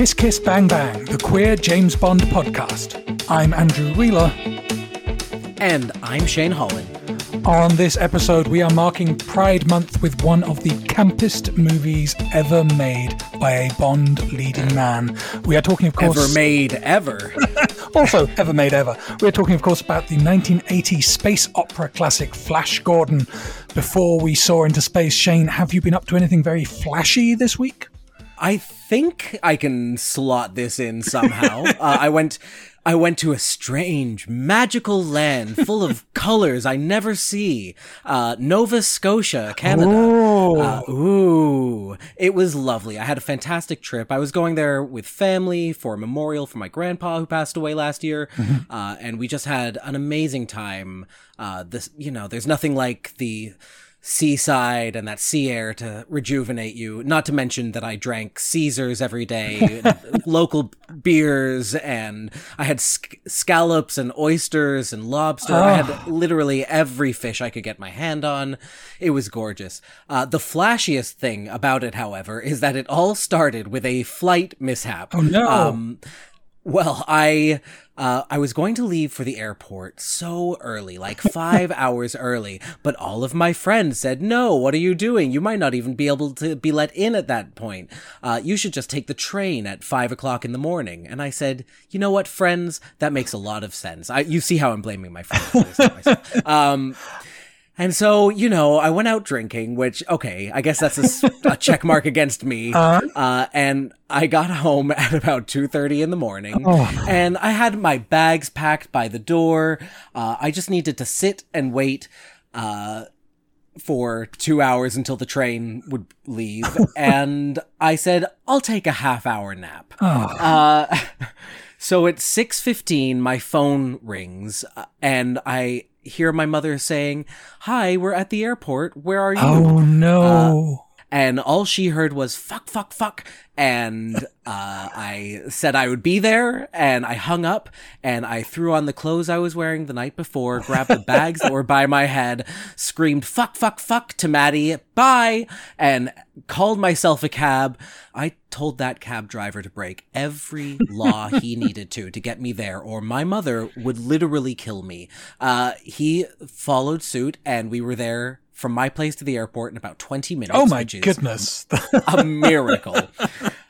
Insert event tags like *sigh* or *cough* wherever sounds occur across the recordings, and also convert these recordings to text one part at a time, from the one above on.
Kiss Kiss Bang Bang, the queer James Bond podcast. I'm Andrew Wheeler. And I'm Shane Holland. On this episode, we are marking Pride Month with one of the campest movies ever made by a Bond leading man. We are talking, of course. Ever made ever. *laughs* also, ever made ever. We're talking, of course, about the 1980 space opera classic Flash Gordon. Before we soar into space, Shane, have you been up to anything very flashy this week? I think I can slot this in somehow. *laughs* uh, I went. I went to a strange, magical land full of *laughs* colors I never see. Uh, Nova Scotia, Canada. Ooh. Uh, ooh. It was lovely. I had a fantastic trip. I was going there with family for a memorial for my grandpa who passed away last year. Uh, and we just had an amazing time. Uh, this, you know, there's nothing like the, seaside and that sea air to rejuvenate you. Not to mention that I drank Caesars every day, *laughs* local beers, and I had sc- scallops and oysters and lobster. I had literally every fish I could get my hand on. It was gorgeous. Uh, the flashiest thing about it, however, is that it all started with a flight mishap. Oh, no. Um, well, I uh, I was going to leave for the airport so early, like *laughs* five hours early, but all of my friends said, "No, what are you doing? You might not even be able to be let in at that point. Uh, you should just take the train at five o'clock in the morning." And I said, "You know what, friends? That makes a lot of sense. I, you see how I'm blaming my friends for this. *laughs* Um, and so, you know, I went out drinking, which, okay, I guess that's a *laughs* check mark against me. Uh huh. and I got home at about 2.30 in the morning. Oh. And I had my bags packed by the door. Uh, I just needed to sit and wait, uh, for two hours until the train would leave. *laughs* and I said, I'll take a half hour nap. Uh, *laughs* so at 6:15 my phone rings uh, and I hear my mother saying, "Hi, we're at the airport. Where are you?" Oh, no. Uh, And all she heard was fuck, fuck, fuck. And uh, I said I would be there, and I hung up, and I threw on the clothes I was wearing the night before, grabbed the *laughs* bags that were by my head, screamed fuck, fuck, fuck to Maddie, bye, and called myself a cab. I told that cab driver to break every law he *laughs* needed to to get me there, or my mother would literally kill me. Uh, he followed suit, and we were there from my place to the airport in about 20 minutes. oh, my which is goodness. a *laughs* miracle.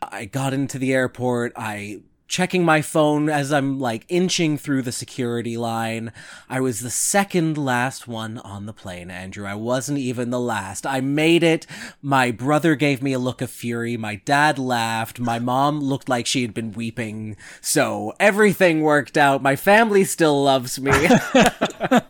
I got into the airport. I checking my phone as I'm like inching through the security line. I was the second last one on the plane, Andrew. I wasn't even the last. I made it. My brother gave me a look of fury. My dad laughed. My mom looked like she had been weeping. So everything worked out. My family still loves me. *laughs* *laughs*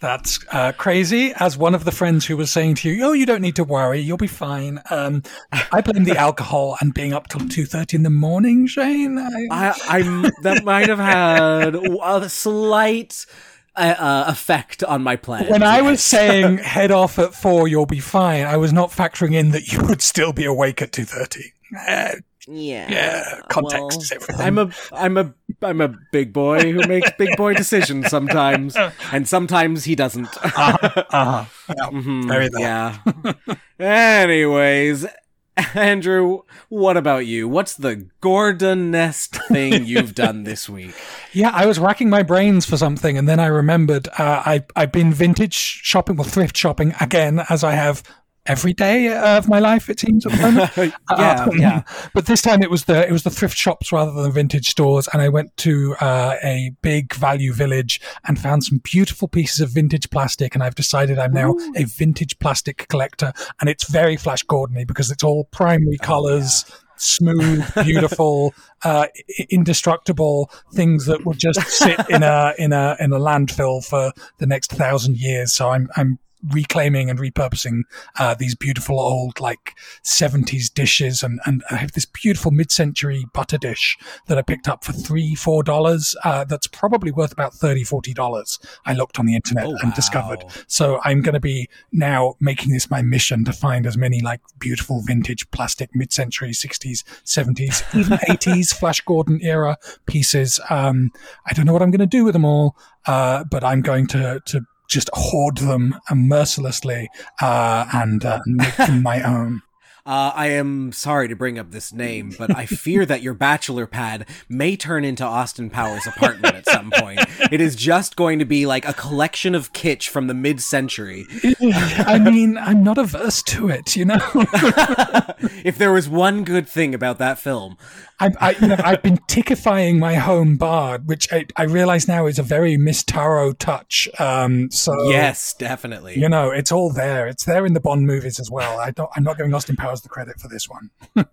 That's uh, crazy. As one of the friends who was saying to you, "Oh, you don't need to worry, you'll be fine." Um, I blame the alcohol and being up till two thirty in the morning, Shane. I, I, I that might have had a slight uh, uh, effect on my plan. when I was *laughs* saying head off at four, you'll be fine. I was not factoring in that you would still be awake at two thirty. Uh, yeah, yeah, context is everything. I'm a I'm a I'm a big boy who makes big boy decisions sometimes, *laughs* and sometimes he doesn't. *laughs* uh-huh. Yeah, Mhm, yeah. Anyways, Andrew, what about you? What's the Gordon-nest thing you've done this week? *laughs* Yeah, I was racking my brains for something, and then I remembered uh, I I've been vintage shopping, well, thrift shopping again, as I have every day of my life. It seems at the moment. *laughs* Yeah, Um, yeah. *laughs* But this time it was the it was the thrift shops rather than vintage stores, and I went to uh, a big value village and found some beautiful pieces of vintage plastic. And I've decided I'm now a vintage plastic collector, and it's very Flash Gordony because it's all primary colors. Smooth, *laughs* beautiful, uh, indestructible things that would just sit in a in a in a landfill for the next thousand years. So I'm I'm reclaiming and repurposing uh, these beautiful old like 70s dishes. And, and I have this beautiful mid-century butter dish that I picked up for three four dollars uh, that's probably worth about 30 40 dollars. I looked on the internet Oh, and discovered. so I'm going to be now making this my mission to find as many like beautiful vintage plastic mid-century 60s 70s *laughs* even 80s Flash Gordon era pieces. Um, I don't know what I'm going to do with them all uh, but I'm going to to just hoard them mercilessly uh, and uh, make them *laughs* my own. Uh, I am sorry to bring up this name, but I fear that your bachelor pad may turn into Austin Powers' apartment at some point. It is just going to be like a collection of kitsch from the mid century. I mean, I'm not averse to it, you know? *laughs* if there was one good thing about that film, I, I, you know, I've been tickifying my home bar, which I, I realize now is a very Miss Taro touch. Um, so yes, definitely. You know, it's all there. It's there in the Bond movies as well. I don't. I'm not giving Austin Powers the credit for this one. *laughs*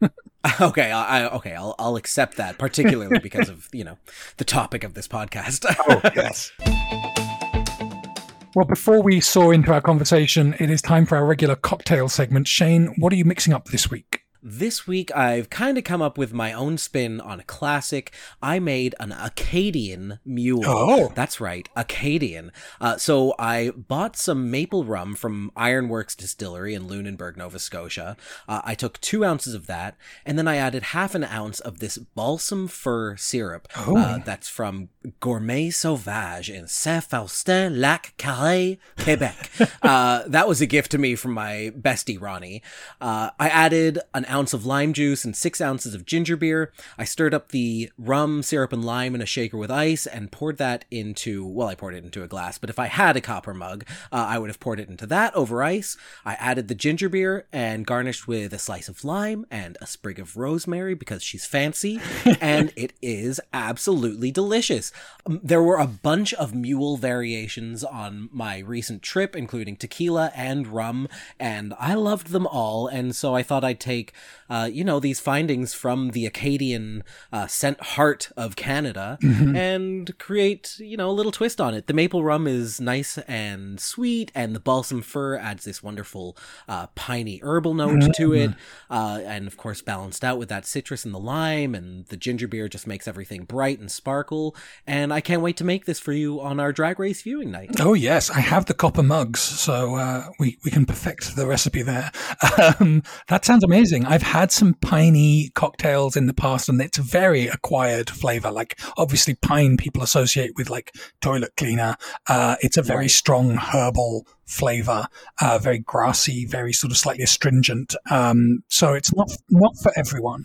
okay, I, okay, I'll I'll accept that, particularly because of you know the topic of this podcast. *laughs* oh yes. Well, before we soar into our conversation, it is time for our regular cocktail segment. Shane, what are you mixing up this week? This week, I've kind of come up with my own spin on a classic. I made an Acadian mule. Oh. That's right, Acadian. Uh, so I bought some maple rum from Ironworks Distillery in Lunenburg, Nova Scotia. Uh, I took two ounces of that, and then I added half an ounce of this balsam fir syrup. Oh. Uh, that's from Gourmet Sauvage in Saint-Faustin, Lac Carré, Quebec. *laughs* Uh, that was a gift to me from my bestie, Ronnie. Uh, I added an ounce of lime juice and six ounces of ginger beer. I stirred up the rum, syrup, and lime in a shaker with ice and poured that into, well, I poured it into a glass, but if I had a copper mug, uh, I would have poured it into that over ice. I added the ginger beer and garnished with a slice of lime and a sprig of rosemary because she's fancy, *laughs* and it is absolutely delicious. Um, there were a bunch of mule variations on my recent trip, including tequila and rum, and I loved them all, and so I thought I'd take uh, you know, these findings from the Acadian uh, scent heart of Canada Mm-hmm. and create, you know, a little twist on it. The maple rum is nice and sweet, and the balsam fir adds this wonderful uh, piney herbal note to it. Uh, and of course, balanced out with that citrus and the lime, and the ginger beer just makes everything bright and sparkle. And I can't wait to make this for you on our drag race viewing night. Oh yes, I have the copper mugs, so uh, we we can perfect the recipe there. *laughs* Um, that sounds amazing. I've had some piney cocktails in the past, and it's a very acquired flavor. Like obviously, pine people associate with like toilet cleaner. Uh, it's a very strong herbal flavor, uh, very grassy, very sort of slightly astringent. Um, so it's not not for everyone.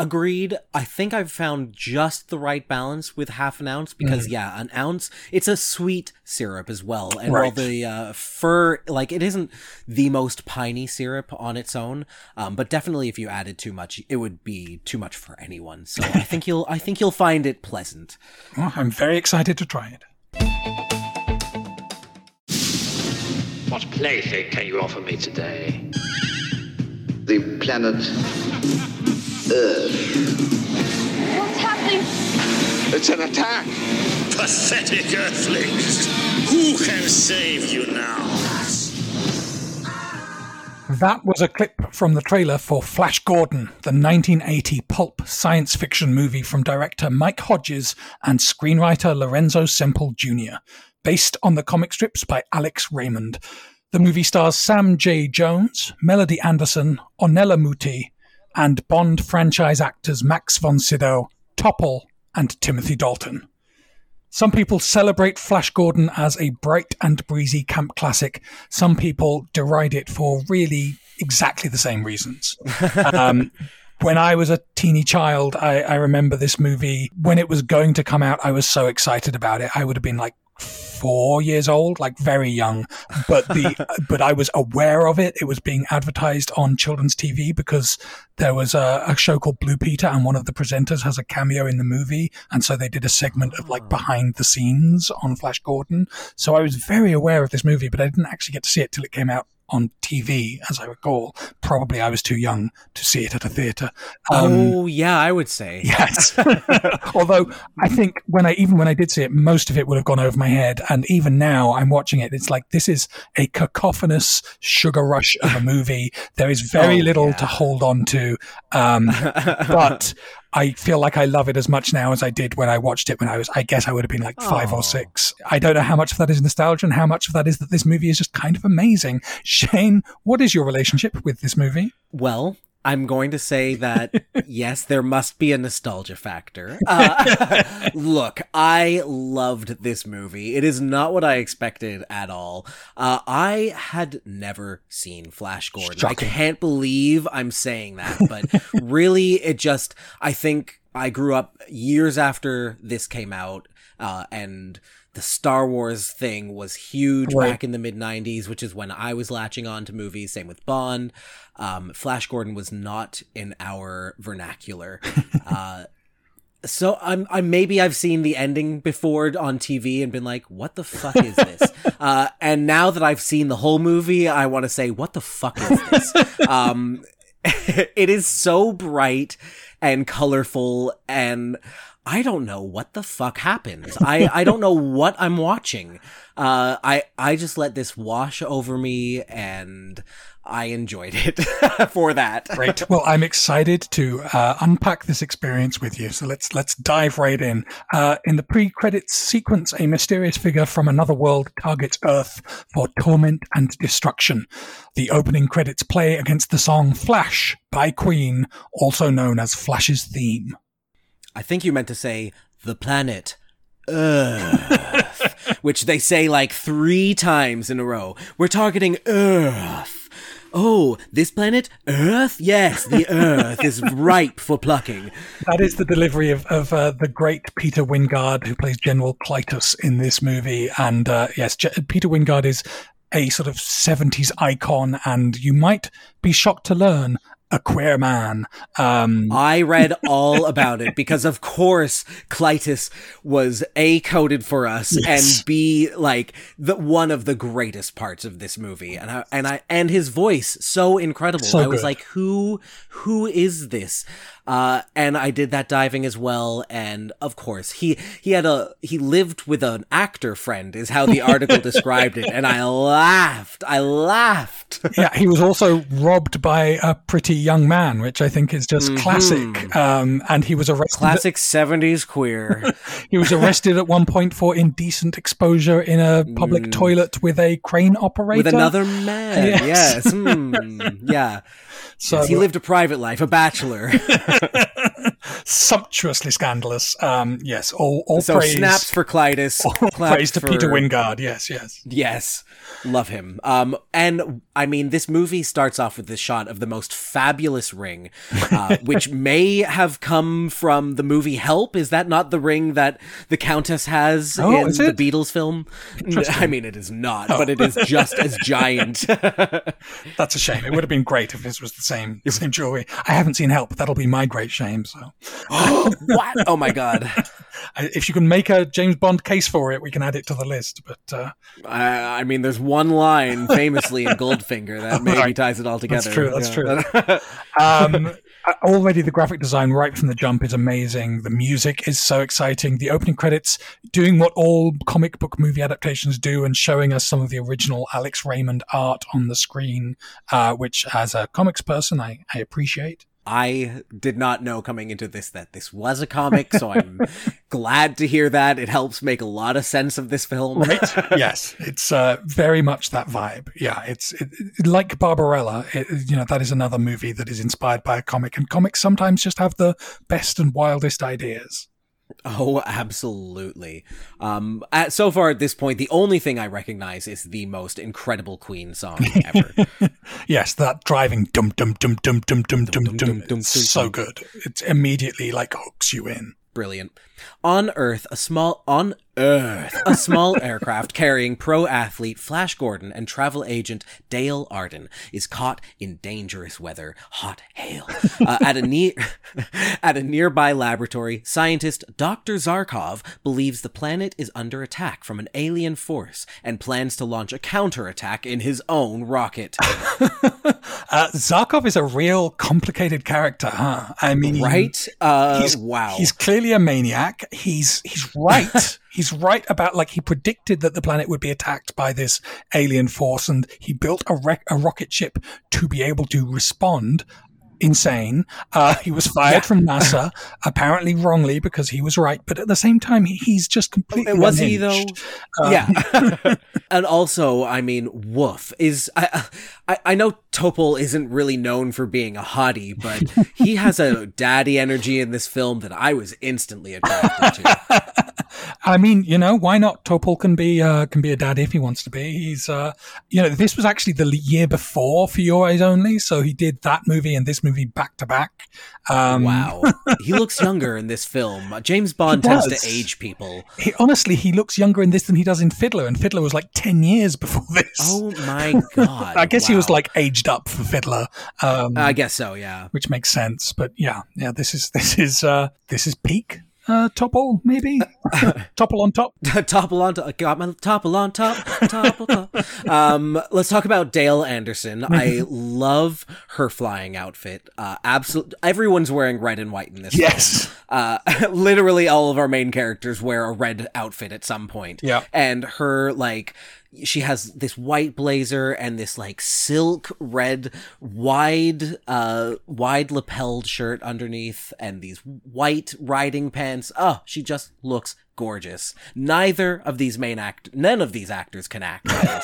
Agreed. I think I've found just the right balance with half an ounce because Mm-hmm. yeah, an ounce. It's a sweet syrup as well, and while the uh, fir, like it isn't the most piney syrup on its own, um, but definitely if you added too much, it would be too much for anyone. So I think you'll, I think you'll find it pleasant. Well, I'm very excited to try it. What plaything can you offer me today? the planet What's happening? It's an attack! Pathetic earthlings! Who can save you now? That was a clip from the trailer for Flash Gordon, the 1980 pulp science fiction movie from director Mike Hodges and screenwriter Lorenzo Semple Jr., based on the comic strips by Alex Raymond. The movie stars Sam J. Jones, Melody Anderson, Ornella Muti, and Bond franchise actors Max von Sydow, Topol, and Timothy Dalton. Some people celebrate Flash Gordon as a bright and breezy camp classic. Some people deride it for really exactly the same reasons. *laughs* Um, when I was a teeny child, I, I remember this movie. When it was going to come out, I was so excited about it. I would have been like four years old, like very young, but the *laughs* but I was aware of it. It was being advertised on children's TV because there was a, a show called Blue Peter, and one of the presenters has a cameo in the movie, and so they did a segment of like ah. behind the scenes on Flash Gordon. So I was very aware of this movie, but I didn't actually get to see it till it came out on TV, as I recall. Probably I was too young to see it at a theatre. Um, oh yeah, I would say. *laughs* Yes. *laughs* Although I think when I even when I did see it, most of it would have gone over my head. And even now I'm watching it, it's like this is a cacophonous sugar rush of a movie. There is very *laughs* Oh, little yeah. to hold on to. Um, but I feel like I love it as much now as I did when I watched it when I was, I guess I would have been like five Oh. or six. I don't know how much of that is nostalgia and how much of that is that this movie is just kind of amazing. Shane, what is your relationship with this movie? Well, I'm going to say that *laughs* yes, there must be a nostalgia factor. Uh, *laughs* look, I loved this movie. It is not what I expected at all. Uh, I had never seen Flash Gordon. Shocking. I can't believe I'm saying that, but *laughs* really, it just, I think I grew up years after this came out, uh, and the Star Wars thing was huge Right. back in the mid 90s, which is when I was latching on to movies. Same with Bond. Um, Flash Gordon was not in our vernacular. *laughs* uh, so I'm, I maybe I've seen the ending before on TV and been like, "What the fuck is this?" *laughs* uh, and now that I've seen the whole movie, I want to say, "What the fuck is this?" *laughs* um, it is so bright and colorful and I don't know what the fuck happens. I, I don't know what I'm watching. Uh, I, I just let this wash over me and I enjoyed it *laughs* for that. Great. Well, I'm excited to uh, unpack this experience with you. So let's let's dive right in. Uh, in the pre-credits sequence, a mysterious figure from another world targets Earth for torment and destruction. The opening credits play against the song "Flash" by Queen, also known as Flash's theme. I think you meant to say the planet Earth, *laughs* which they say like three times in a row. We're targeting Earth. Oh, this planet? Earth? Yes, the Earth is *laughs* ripe for plucking. That is the delivery of, of uh, the great Peter Wyngarde, who plays General Klytus in this movie. And uh, yes, J- Peter Wyngarde is a sort of 70s icon, and you might be shocked to learn a queer man. Um, I read all about it because, of course, Klytus was A coded for us Yes. and B like the one of the greatest parts of this movie, and I and I and his voice so incredible. So I was good. like, who who is this? Uh, and I did that diving as well, and of course he he had a he lived with an actor friend is how the article *laughs* described it, and I laughed, I laughed. yeah, he was also robbed by a pretty young man, which I think is just classic. Um, and he was arrested. Classic seventies queer. *laughs* He was arrested at one point for indecent exposure in a public toilet with a crane operator. Mm. with another man. *laughs* Yes. Yes. Hmm. yeah. So Yes, he lived a private life, a bachelor. *laughs* sumptuously scandalous. Um, yes, all, all so praise, snaps for Klytus. all praise to for- Peter Wyngarde. Yes, yes. Yes. Love him. Um, and I mean, this movie starts off with this shot of the most fabulous ring, uh, *laughs* which may have come from the movie Help. Is that not the ring that the Countess has Oh, in the? Beatles film? I mean, it is not, but it is just as *laughs* giant. *laughs* That's a shame. It would have been great if this was the same same jewelry. I haven't seen Help. That'll be my great shame. So, *gasps* what? Oh my god. If you can make a James Bond case for it, we can add it to the list. But uh, I, I mean, there's one line *laughs* famously in Goldfinger that maybe Right. ties it all together. That's true, that's Yeah. *laughs* um, uh, already the graphic design right from the jump is amazing. The music is so exciting. The opening credits doing what all comic book movie adaptations do and showing us some of the original Alex Raymond art on the screen, uh, which as a comics person, I, I appreciate. I did not know coming into this that this was a comic, so I'm *laughs* glad to hear that. It helps make a lot of sense of this film. Right? *laughs* yes, it's uh, very much that vibe. Yeah, it's it, it- like Barbarella. It, you know, that is another movie that is inspired by a comic, and comics sometimes just have the best and wildest ideas. Oh, absolutely. Um, at, so far at this point, the only thing I recognize is the most incredible Queen song ever. *laughs* Yes, that driving dum dum dum dum dum dum dum dum, dum. dum, It's dum, so good. It immediately like hooks you in. Brilliant. On Earth, a small on Earth, a small *laughs* aircraft carrying pro athlete Flash Gordon and travel agent Dale Arden is caught in dangerous weather, hot hail, uh, at a near *laughs* at a nearby laboratory. Scientist Dr. Zarkov believes the planet is under attack from an alien force and plans to launch a counterattack in his own rocket. *laughs* Uh, Zarkov is a real complicated character, huh? I mean, Right? Uh, he's, wow. He's clearly a maniac. He's he's right. *laughs* he's right about like he predicted that the planet would be attacked by this alien force, and he built a, rec- a rocket ship to be able to respond. Insane. Uh, he was fired from *laughs* NASA, apparently wrongly because he was right, but at the same time, he- he's just completely. was he though? Um, yeah. *laughs* *laughs* and also, I mean, woof is I, I I know Topol isn't really known for being a hottie, but he has a daddy energy in this film that I was instantly attracted to. I mean, you know, why not? Topol can be uh, can be a dad if he wants to be. He's, uh, you know, this was actually the year before For Your Eyes Only, so he did that movie and this movie back to back. Um, Wow, *laughs* he looks younger in this film. James Bond tends to age people. He, honestly, he looks younger in this than he does in Fiddler, and Fiddler was like ten years before *laughs* this. Oh my *laughs* god! I guess he was like aged up for Fiddler. Um, I guess so. Yeah. which makes sense. But yeah, yeah, this is this is uh this is peak uh topple maybe *laughs* topple on top. *laughs* topple on top. Got my topple on top. Topple top. Um, let's talk about Dale Anderson. I *laughs* love her flying outfit. Uh, absolutely. Everyone's wearing red and white in this. film. Yes. Uh, literally all of our main characters wear a red outfit at some point. Yeah. And her, like, she has this white blazer and this, like, silk red, wide, uh, wide lapelled shirt underneath and these white riding pants. Oh, she just looks gorgeous. Neither of these main act, none of these actors can act. I.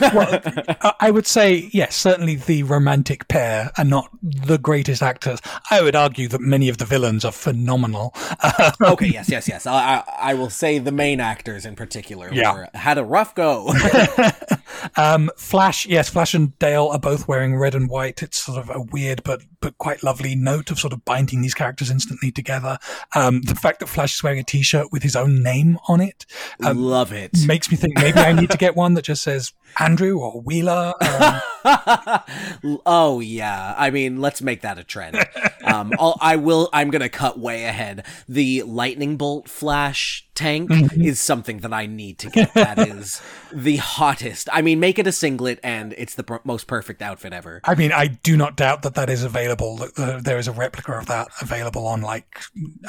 Uh, *laughs* I would say yes, certainly the romantic pair are not the greatest actors. I would argue that many of the villains are phenomenal. *laughs* okay, yes, yes, yes. I, I, I will say the main actors in particular Yeah. were, had a rough go. *laughs* Um, Flash, yes, Flash and Dale are both wearing red and white. It's sort of a weird but but quite lovely note of sort of binding these characters instantly together. Um, the fact that Flash is wearing a T-shirt with his own name on it um, Love it. makes me think maybe I need to get one that just says Andrew or Wheeler. Um, *laughs* oh yeah. I mean, let's make that a trend. Um, I will. I'm gonna cut way ahead. The lightning bolt flash tank Mm-hmm. is something that I need to get. That *laughs* is the hottest. I mean, make it a singlet, and it's the per- most perfect outfit ever. I mean, I do not doubt that that is available. There is a replica of that available on like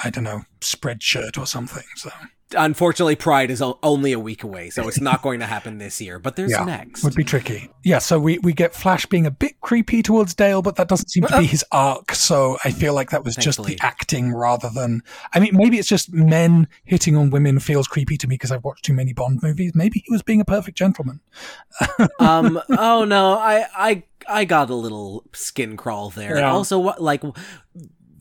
I don't know Spreadshirt or something. So Unfortunately, Pride is only a week away, so it's not going to happen this year. But there's yeah, next. would be tricky. Yeah, so we we get Flash being a bit creepy towards Dale, but that doesn't seem to be his arc. So I feel like that was just Uh, the acting rather than. I mean, maybe it's just men hitting on women feels creepy to me because I've watched too many Bond movies. Maybe he was being a perfect gentleman. *laughs* um oh no i i i got a little skin crawl there Yeah. also what like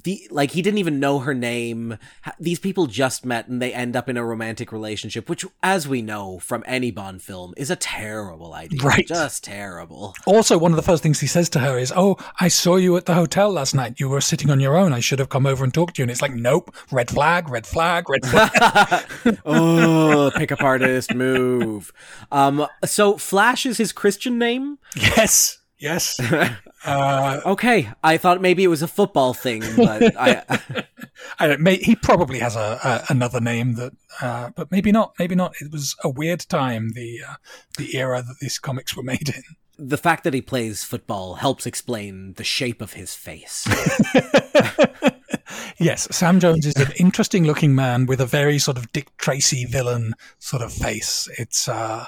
the like he didn't even know her name these people just met and they end up in a romantic relationship which as we know from any bond film is a terrible idea Right. just terrible Also, one of the first things he says to her is, "Oh, I saw you at the hotel last night. You were sitting on your own. I should have come over and talked to you." And it's like, "Nope, red flag, red flag, red flag." *laughs* *laughs* oh pickup artist move um so flash is his christian name yes, yes. *laughs* Uh, okay i thought maybe it was a football thing but *laughs* i I don't, may, he probably has a, a another name that, uh, but maybe not. Maybe not. It was a weird time, the uh, the era that these comics were made in. the fact that he plays football helps explain the shape of his face. *laughs* Yes, Sam Jones is an interesting looking man with a very sort of Dick Tracy villain sort of face. It's uh,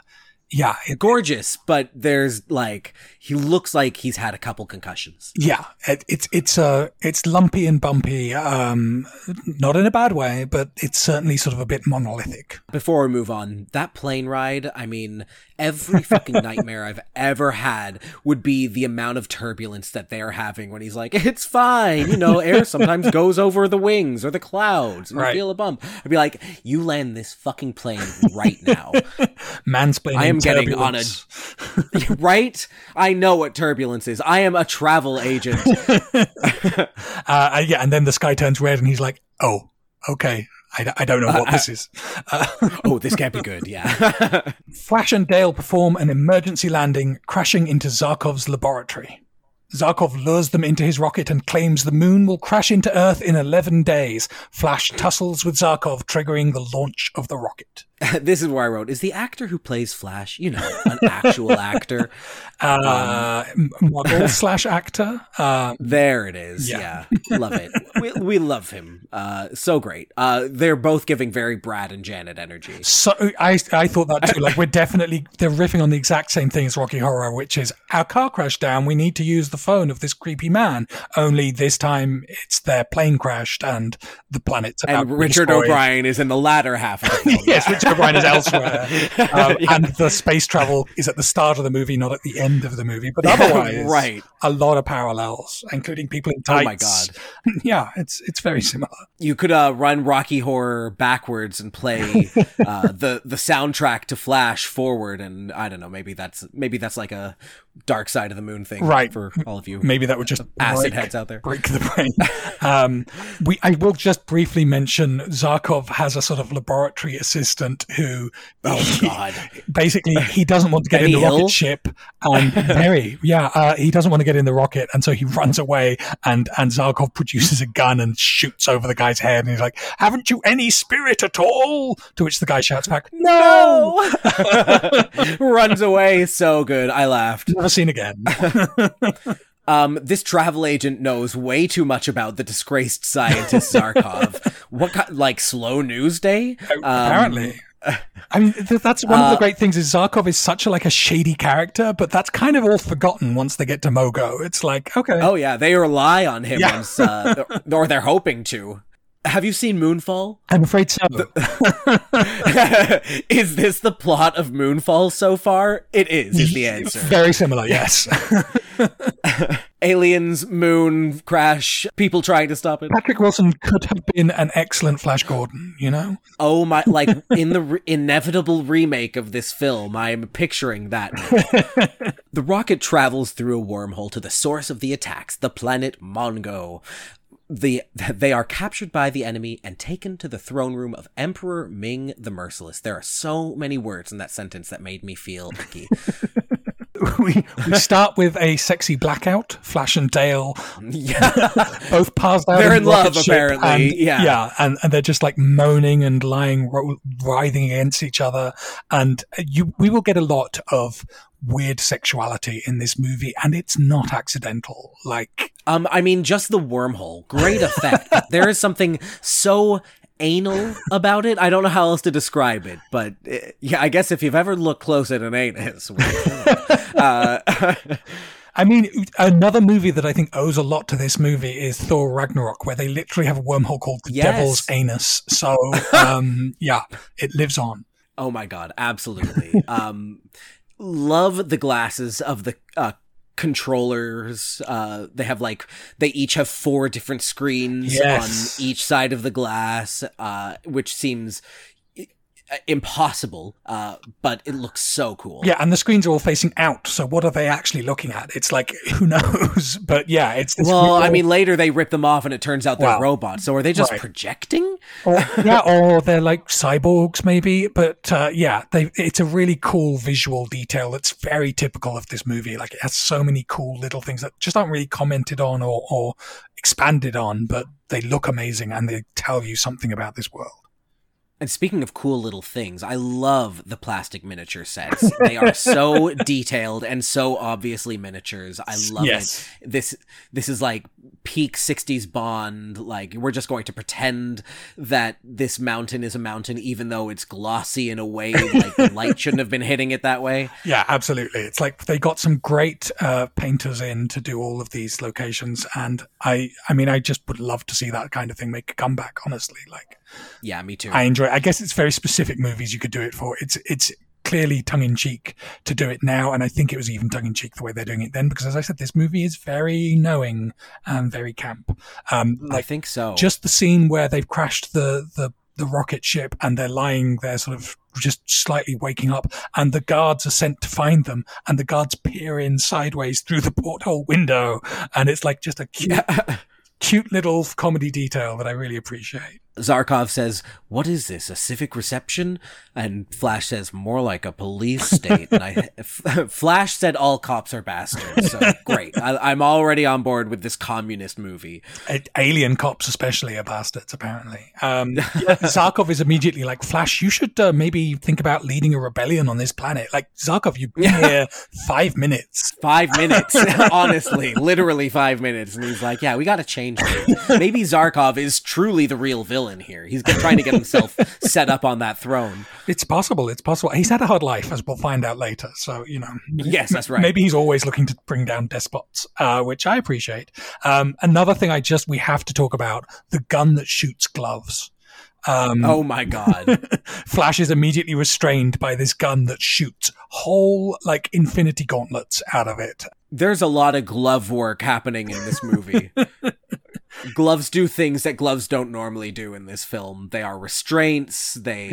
yeah, it, Gorgeous, but there's like he looks like he's had a couple concussions. yeah, it, it's it's uh, it's lumpy and bumpy. Um, not in a bad way, but it's certainly sort of a bit monolithic. Before we move on, that plane ride, I mean, every fucking *laughs* nightmare I've ever had would be the amount of turbulence that they're having when he's like, "It's fine, you know, air sometimes *laughs* goes over the wings or the clouds, and you Right. feel a bump." I'd be like, "You land this fucking plane right now." *laughs* Mansplaining. I am getting on a *laughs* right. I know what turbulence is. I am a travel agent. *laughs* Uh, yeah, and then the sky turns red, and he's like, "Oh, okay." I, I don't know what this is. *laughs* oh, this can't be good. Yeah. Flash and Dale perform an emergency landing, crashing into Zarkov's laboratory. Zarkov lures them into his rocket and claims the moon will crash into Earth in 11 days. Flash tussles with Zarkov, triggering the launch of the rocket. *laughs* this is where I wrote: Is the actor who plays Flash, you know, an actual actor? *laughs* Uh, m- model *laughs* slash actor. Um, There it is. Yeah, Yeah. love it. We, we love him. Uh, so great. Uh, they're both giving very Brad and Janet energy. So I I thought that too. Like we're definitely they're riffing on the exact same thing as Rocky Horror, which is our car crashed down. We need to use the phone of this creepy man. Only this time it's their plane crashed and the planet's about And Richard. O'Brien is in the latter half of the film. yes, Richard O'Brien is elsewhere, *laughs* um, and the space travel is at the start of the movie, not at the end of the movie. But *laughs* otherwise, Right. A lot of parallels, including people in time. Oh tights. my *laughs* yeah, it's it's very similar. You could uh, run Rocky Horror backwards and play *laughs* uh, the the soundtrack to Flash forward, and I don't know. Maybe that's maybe that's like a Dark Side of the Moon thing, Right. For all of you Maybe that would just *laughs* acid break- heads out there. break the brain. um, we, I will just briefly mention Zarkov has a sort of laboratory assistant who, Oh God. basically, he doesn't want to get in Benny the rocket ship. And Mary, yeah, uh, he doesn't want to get in the rocket, and so he runs away. And and Zarkov produces a gun and shoots over the guy's head, and he's like, "Haven't you any spirit at all?" To which the guy shouts back, No! *laughs* Runs away. So good. I laughed. "Never seen again." *laughs* Um, this travel agent knows way too much about the disgraced scientist Zarkov. *laughs* what kind, like slow news day? Um, apparently. I mean, th- that's one uh, of the great things is Zarkov is such a, like a shady character, but that's kind of all forgotten once they get to Mongo. It's like, okay, Oh yeah, they rely on him Yeah. once, uh, *laughs* or they're hoping to. Have you seen Moonfall? I'm afraid so. *laughs* is this the plot of Moonfall so far? It is, is the answer. Very similar, yes. *laughs* Aliens, moon, crash, people trying to stop it. Patrick Wilson could have been an excellent Flash Gordon, you know? Oh my, like in the re- inevitable remake of this film, I'm picturing that. *laughs* the rocket travels through a wormhole to the source of the attacks, the planet Mongo. The, *laughs* they are captured by the enemy and taken to the throne room of Emperor Ming the Merciless. There are so many words in that sentence that made me feel icky. *laughs* *laughs* We, we start with a sexy blackout. Flash and Dale yeah. both passed out. They're the in love, apparently, and- yeah. yeah, and, and they're just like moaning and lying, writhing against each other. And you, we will get a lot of weird sexuality in this movie, and it's not accidental. Like, Um, I mean, just the wormhole, great effect. there is something so anal about it. I don't know how else to describe it, but uh, yeah, I guess if you've ever looked close at an anus, *laughs* uh, *laughs* I mean, another movie that I think owes a lot to this movie is Thor Ragnarok, where they literally have a wormhole called the Yes. Devil's Anus. So, um, *laughs* yeah, it lives on. oh my god, absolutely. Um, love the glasses of the uh, controllers. Uh, they have like they each have four different screens Yes. on each side of the glass, uh, which seems impossible, uh, but it looks so cool. Yeah, and the screens are all facing out. So, what are they actually looking at? It's like, *laughs* who knows? But yeah, it's this. Well, I mean, later they rip them off, and it turns out they're Wow. robots. So are they just Right. projecting? or, *laughs* yeah, or they're like cyborgs, maybe. But uh, yeah, they, it's a really cool visual detail that's very typical of this movie. Like it has so many cool little things that just aren't really commented on or, or expanded on, but they look amazing and they tell you something about this world. And speaking of cool little things, I love the plastic miniature sets. they are so *laughs* detailed and so obviously miniatures. I love Yes. it. This this is like peak 60s Bond. Like we're just going to pretend that this mountain is a mountain even though it's glossy in a way like the light shouldn't have been hitting it that way. *laughs* Yeah, absolutely. It's like they got some great uh, painters in to do all of these locations, and I, I mean, I just would love to see that kind of thing make a comeback. Honestly, like Yeah, me too. I enjoy. I guess it's very specific movies you could do it for. It's it's clearly tongue in cheek to do it now, and I think it was even tongue in cheek the way they're doing it then, because as I said, this movie is very knowing and very camp. Um, I think so. just the scene where they've crashed the the the rocket ship and they're lying there sort of just slightly waking up and the guards are sent to find them and the guards peer in sideways through the porthole window and it's like just a cute, *laughs* cute little comedy detail that I really appreciate. Zarkov says, "What is this? A civic reception?" And Flash says, "More like a police state." and I, *laughs* *laughs* Flash said, "All cops are bastards." So great. I, I'm already on board with this communist movie. Alien cops, especially, are bastards. Apparently, um, *laughs* Zarkov is immediately like, "Flash, you should uh, maybe think about leading a rebellion on this planet." Like Zarkov, you've been here five minutes. Five minutes, honestly, literally five minutes, and he's like, "Yeah, we got to change it. Maybe Zarkov is truly the real villain here. He's trying to get himself *laughs* set up on that throne." It's possible. It's possible. He's had a hard life, as we'll find out later. So you know, Yes, that's right. Maybe he's always looking to bring down despots, uh, which I appreciate. Um, another thing, I just we have to talk about the gun that shoots gloves. Um, Oh my god. *laughs* Flash is immediately restrained by this gun that shoots whole like infinity gauntlets out of it. There's a lot of glove work happening in this movie. *laughs* gloves do things that gloves don't normally do in this film. They are restraints. They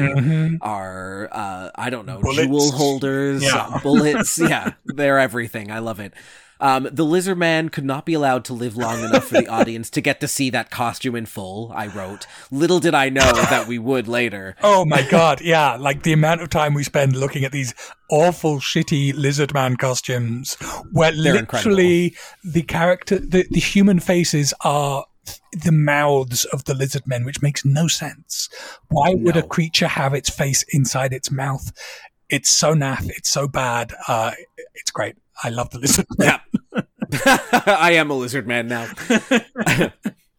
are, uh, I don't know, Bullets. jewel holders, Yeah. uh, *laughs* bullets. *laughs* yeah, they're everything. I love it. Um, the lizard man could not be allowed to live long enough for the *laughs* audience to get to see that costume in full. I wrote. Little did I know that we would later. Oh my god, yeah, like the amount of time we spend looking at these awful shitty lizard man costumes where They're literally the character the, the human faces are the mouths of the lizard men, which makes no sense. Why would a creature have its face inside its mouth? It's so naff, it's so bad. Uh, it's great. I love the lizard. Yeah. *laughs* I am a lizard man now. *laughs*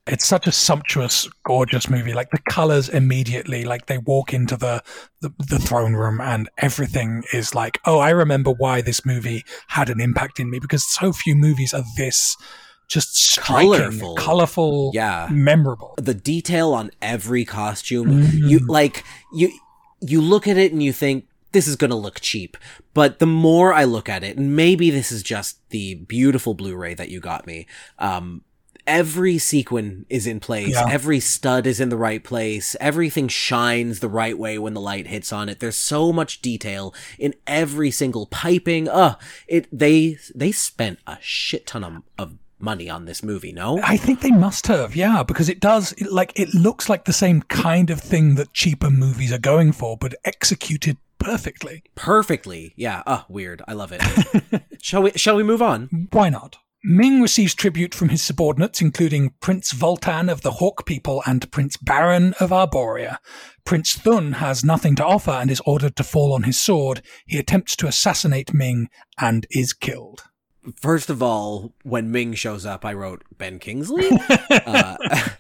it's such a sumptuous, gorgeous movie. Like the colors immediately, like they walk into the, the the throne room and everything is like, oh, I remember why this movie had an impact in me because so few movies are this just striking, Colorful. colorful, Yeah. memorable. the detail on every costume you like you you look at it and you think this is going to look cheap but the more i look at it and maybe this is just the beautiful blu-ray that you got me um every sequin is in place Yeah. every stud is in the right place everything shines the right way when the light hits on it there's so much detail in every single piping uh it they they spent a shit ton of, of money on this movie no I think they must have, yeah, because it does it, like it looks like the same kind of thing that cheaper movies are going for, but executed perfectly. perfectly. Yeah. Oh, weird. I love it. *laughs* shall we? Shall we move on? Why not? Ming receives tribute from his subordinates, including Prince Voltan of the Hawk People and Prince Barin of Arborea. Prince Thun has nothing to offer and is ordered to fall on his sword. He attempts to assassinate Ming and is killed. First of all, when Ming shows up, I wrote Ben Kingsley. *laughs* uh,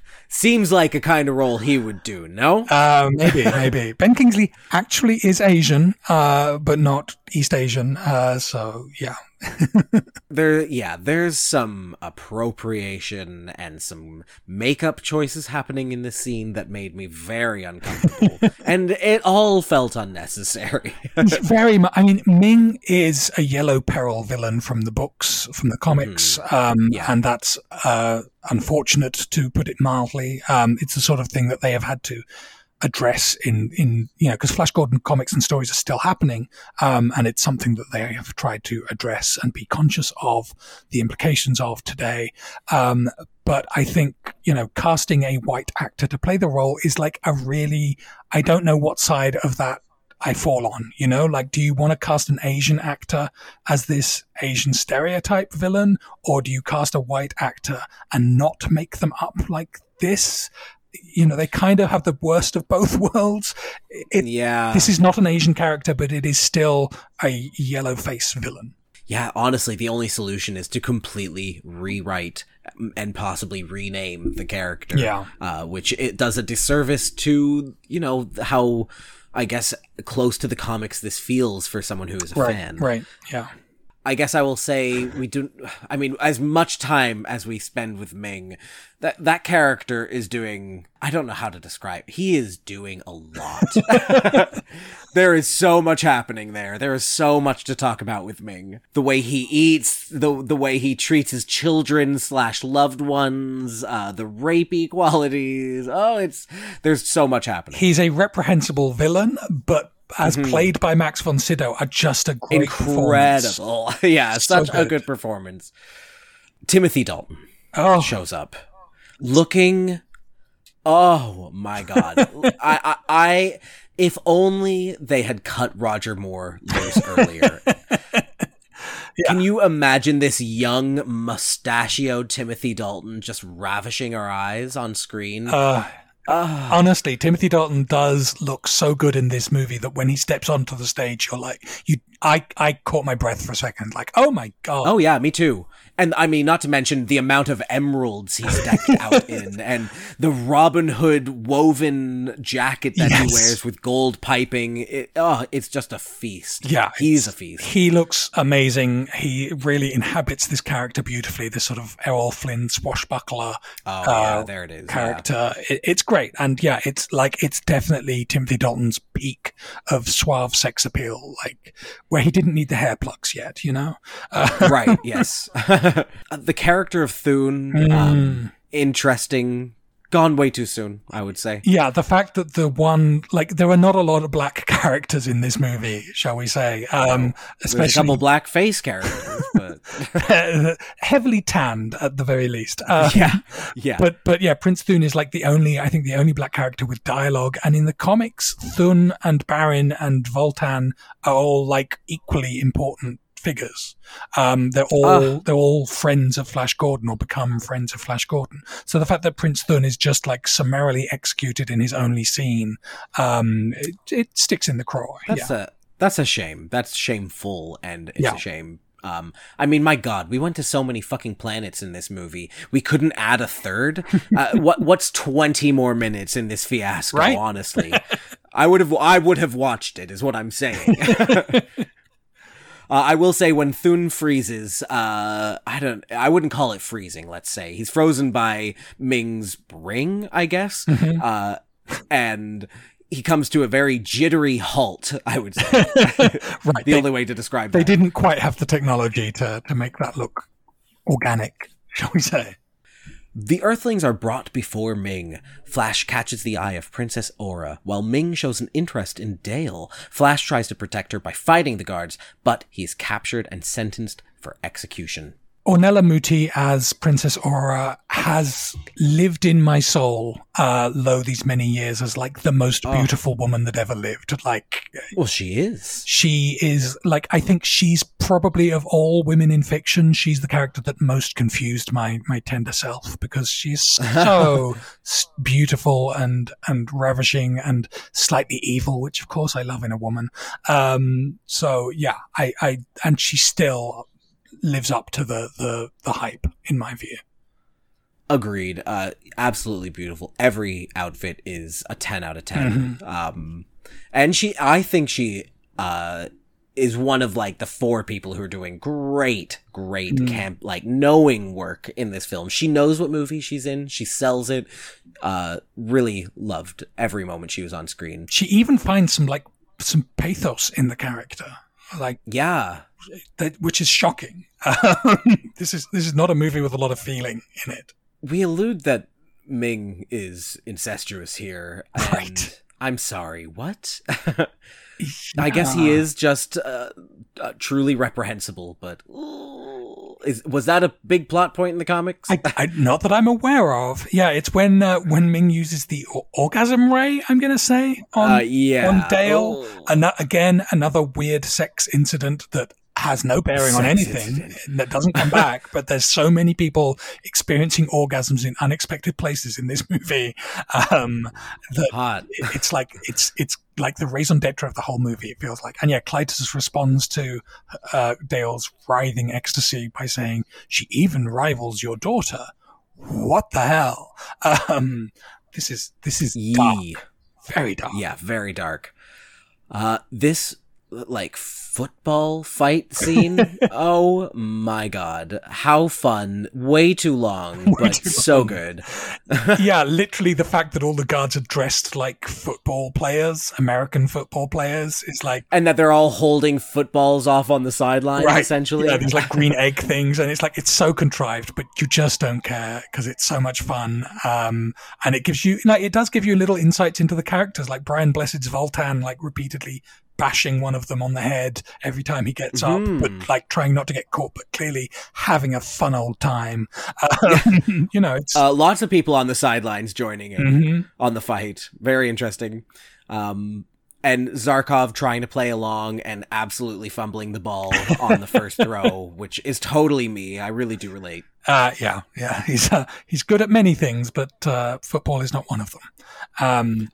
*laughs* seems like a kind of role he would do. No. Uh, maybe, maybe. Ben Kingsley actually is Asian, uh, but not East Asian. Uh, so, yeah. *laughs* there. Yeah. There's some appropriation and some makeup choices happening in this scene that made me very uncomfortable, *laughs* and it all felt unnecessary. Very much. I mean, Ming is a yellow peril villain from the books, from the comics, um, Yeah. and that's uh, unfortunate to put it mildly. Um, it's the sort of thing that they have had to address in in you know because Flash Gordon comics and stories are still happening, um, and it's something that they have tried to address and be conscious of the implications of today. Um, but I think you know casting a white actor to play the role is like a really I don't know what side of that I fall on, you know, like, do you want to cast an Asian actor as this Asian stereotype villain, or do you cast a white actor and not make them up like this? You know, they kind of have the worst of both *laughs* worlds. It, yeah. This is not an Asian character, but it is still a yellow face villain. Yeah, honestly, the only solution is to completely rewrite um, and possibly rename the character. Yeah. Uh, which it does a disservice to, you know, how, I guess, close to the comics this feels for someone who is a Right. fan. Right. Yeah. I guess I will say we do. I mean, as much time as we spend with Ming, that that character is doing. I don't know how to describe. He is doing a lot. *laughs* there is so much happening there. There is so much to talk about with Ming. The way he eats, the the way he treats his children slash loved ones, uh, the rapey qualities. Oh, it's there's so much happening. He's a reprehensible villain, but as played by Max von Sydow, are just a great. Incredible. *laughs* yeah, So such a good. good performance. Timothy Dalton Oh, shows up looking Oh my god. *laughs* I, I, I, if only they had cut Roger Moore loose earlier. *laughs* Can you imagine this young mustachioed Timothy Dalton just ravishing our eyes on screen? Uh, Ah. honestly, Timothy Dalton does look so good in this movie that when he steps onto the stage, you're like, you, I, I caught my breath for a second, like, oh my god. oh yeah, me too. And I mean, not to mention the amount of emeralds he's decked *laughs* out in, and the Robin Hood woven jacket that Yes. he wears with gold piping. It, oh, it's just a feast. Yeah, he's a feast. He looks amazing. He really inhabits this character beautifully. This sort of Errol Flynn swashbuckler Oh uh, yeah, there it is. yeah. character. It, it's great, and yeah, it's like it's definitely Timothy Dalton's peak of suave sex appeal, like where he didn't need the hair plugs yet. You know, uh, right *laughs* yes *laughs* *laughs* the character of Thun Hmm. um, interesting gone way too soon i would say yeah, the fact that the one like there are not a lot of black *laughs* characters in this movie, shall we say? Um, there's a couple especially black face characters *laughs* but heavily tanned at the very least. Uh, yeah yeah But but yeah, Prince Thun is like the only I think the only black character with dialogue. And in the comics, Thun and Barin and Voltan are all like equally important figures. Um, they're all they're all friends of Flash Gordon or become friends of Flash Gordon. So the fact that Prince Thun is just like summarily executed in his only scene, um, it, it sticks in the craw. that's yeah. a that's a shame that's shameful and it's Yeah. a shame um, I mean, my God, we went to so many fucking planets in this movie. We couldn't add a third. Uh, *laughs* what What's twenty more minutes in this fiasco? Right. Honestly, I would have. I would have watched it. Is what I'm saying. *laughs* *laughs* Uh, I will say when Thun freezes, uh, I don't, I wouldn't call it freezing. Let's say he's frozen by Ming's ring, I guess, Mm-hmm. uh, and he comes to a very jittery halt. I would say *laughs* right. the They, only way to describe it. they that. didn't quite have the technology to to make that look organic, shall we say? The Earthlings are brought before Ming. Flash catches the eye of Princess Aura, while Ming shows an interest in Dale. Flash tries to protect her by fighting the guards, but he is captured and sentenced for execution. Ornella Muti as Princess Aura has lived in my soul, uh, lo these many years as like the most beautiful woman that ever lived. Like, Well, she is. she is like, I think she's probably of all women in fiction, she's the character that most confused my, my tender self because she's *laughs* so beautiful and, and ravishing and slightly evil, which of course I love in a woman. Um, so yeah, I, I, and she still lives up to the, the, the hype in my view. Agreed. Uh, absolutely beautiful. Every outfit is a 10 out of 10. Um, and she, I think she, uh, is one of like the four people who are doing great, great camp, like knowing work in this film. She knows what movie she's in. She sells it. Uh, really loved every moment she was on screen. She even finds some like some pathos in the character, like Yeah. that, which is shocking. Um, *laughs* this is this is not a movie with a lot of feeling in it. We allude that Ming is incestuous here. Right. I'm sorry. What? *laughs* I guess he is just uh, uh, truly reprehensible, but ooh, is was that a big plot point in the comics? I, I, not that I'm aware of. Yeah, it's when uh, when Ming uses the orgasm ray. I'm gonna say on Uh, yeah. on Dale. Oh. Ano- again, another weird sex incident that has no bearing on anything incident. that doesn't come back. But there's so many people experiencing orgasms in unexpected places in this movie um, that Hot. it- it's like it's it's like the raison d'etre of the whole movie. It feels like, and yeah, Klytus responds to uh, Dale's writhing ecstasy by saying, "She even rivals your daughter." What the hell? *laughs* Um, this is this is dark, very dark. Yeah, very dark. Uh, this like football fight scene. *laughs* oh my god, how fun! Way too long, but too so long. good. *laughs* yeah, literally the fact that all the guards are dressed like football players, American football players, is like And that they're all holding footballs off on the sideline, essentially. Yeah, these like green *laughs* egg things, and it's like it's so contrived, but you just don't care because it's so much fun. Um, and it gives you like it does give you little insights into the characters, like Brian Blessed's Voltan, like repeatedly bashing one of them on the head every time he gets up, but like trying not to get caught, but clearly having a fun old time. *laughs* Um, you know, it's Uh, lots of people on the sidelines joining in Mhm. on the fight. Very interesting. Um, and Zarkov trying to play along and absolutely fumbling the ball on the first *laughs* throw, which is totally me. I really do relate. Uh, yeah, yeah. He's uh, he's good at many things, but uh, football is not one of them. Um,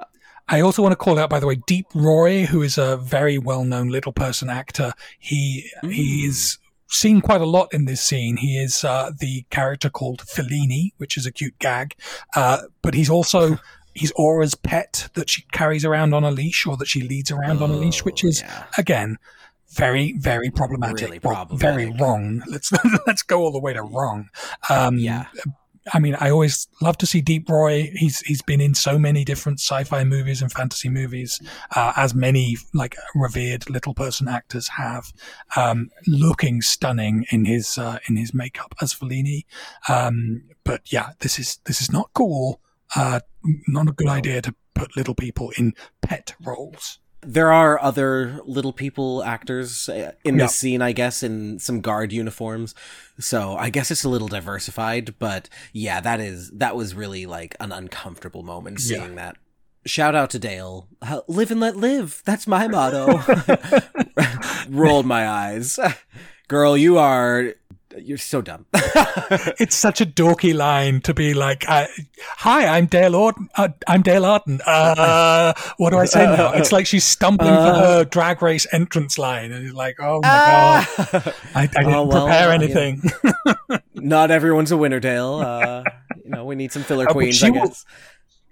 I also want to call out, by the way, Deep Roy, who is a very well-known little person actor. He he is seen quite a lot in this scene. He is uh, the character called Fellini, which is a cute gag, uh, but he's also *laughs* he's Aura's pet that she carries around on a leash or that she leads around on a leash, which is yeah. again very very problematic, Really Well, very wrong. *laughs* Let's let's go all the way to wrong. Um, Yeah. I mean, I always love to see Deep Roy. He's he's been in so many different sci-fi movies and fantasy movies, uh, as many like revered little person actors have. Um, looking stunning in his uh, in his makeup as Fellini. Um, but yeah, this is this is not cool. Uh, not a good idea to put little people in pet roles. There are other little people actors uh, in Yeah. this scene, I guess, in some guard uniforms. So I guess it's a little diversified, but yeah, that is that was really like an uncomfortable moment Yeah. seeing that. Shout out to Dale. Live and let live. That's my motto. *laughs* *laughs* Rolled my eyes. *laughs* Girl, you are you're so dumb. *laughs* It's such a dorky line to be like, uh, "Hi, I'm Dale Arden. Uh, I'm Dale Arden. Uh, what do I say now?" It's like she's stumbling for her drag race entrance line, and it's like, "Oh my god, *laughs* I, I didn't Oh, well, prepare uh, anything." *laughs* Not everyone's a winner, Dale. Uh, you know, we need some filler Uh, queens, I will- guess.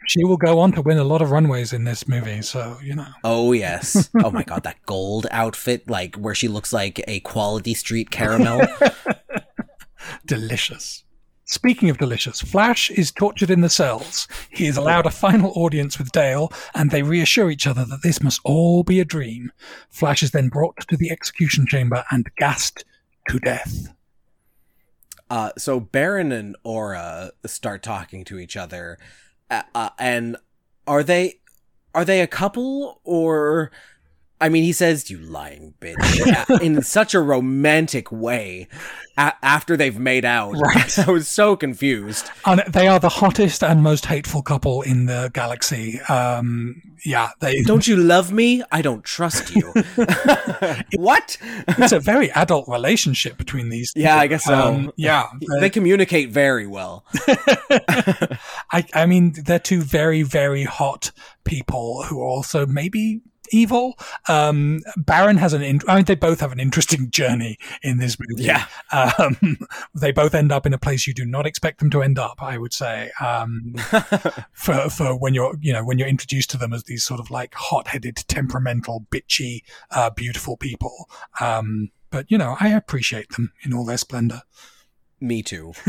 she will go on to win a lot of runways in this movie, so you know. Oh yes. Oh my god, that gold outfit, like where she looks like a quality street caramel. Delicious. Speaking of delicious, Flash is tortured in the cells. He is allowed a final audience with Dale, and they reassure each other that this must all be a dream. Flash is then brought to the execution chamber and gassed to death. uh, so Barin and Aura start talking to each other, uh, uh, and are they are they a couple or? I mean, he says, "You lying bitch," in *laughs* such a romantic way. A- after they've made out, *laughs* Right. I was so confused. And they are the hottest and most hateful couple in the galaxy. Um, yeah, they. *laughs* Don't you love me? I don't trust you. what? It's a very adult relationship between these. Yeah. I guess so. Um, yeah, They communicate very well. I, I mean, they're two very, very hot people who are also maybe evil. Um, Barin has an, in- I mean, they both have an interesting journey in this movie. Yeah. Um, they both end up in a place you do not expect them to end up, I would say. Um, *laughs* for, for when you're, you know, when you're introduced to them as these sort of like hot headed, temperamental, bitchy, uh, beautiful people. Um, but you know, I appreciate them in all their splendor. Me too. *laughs*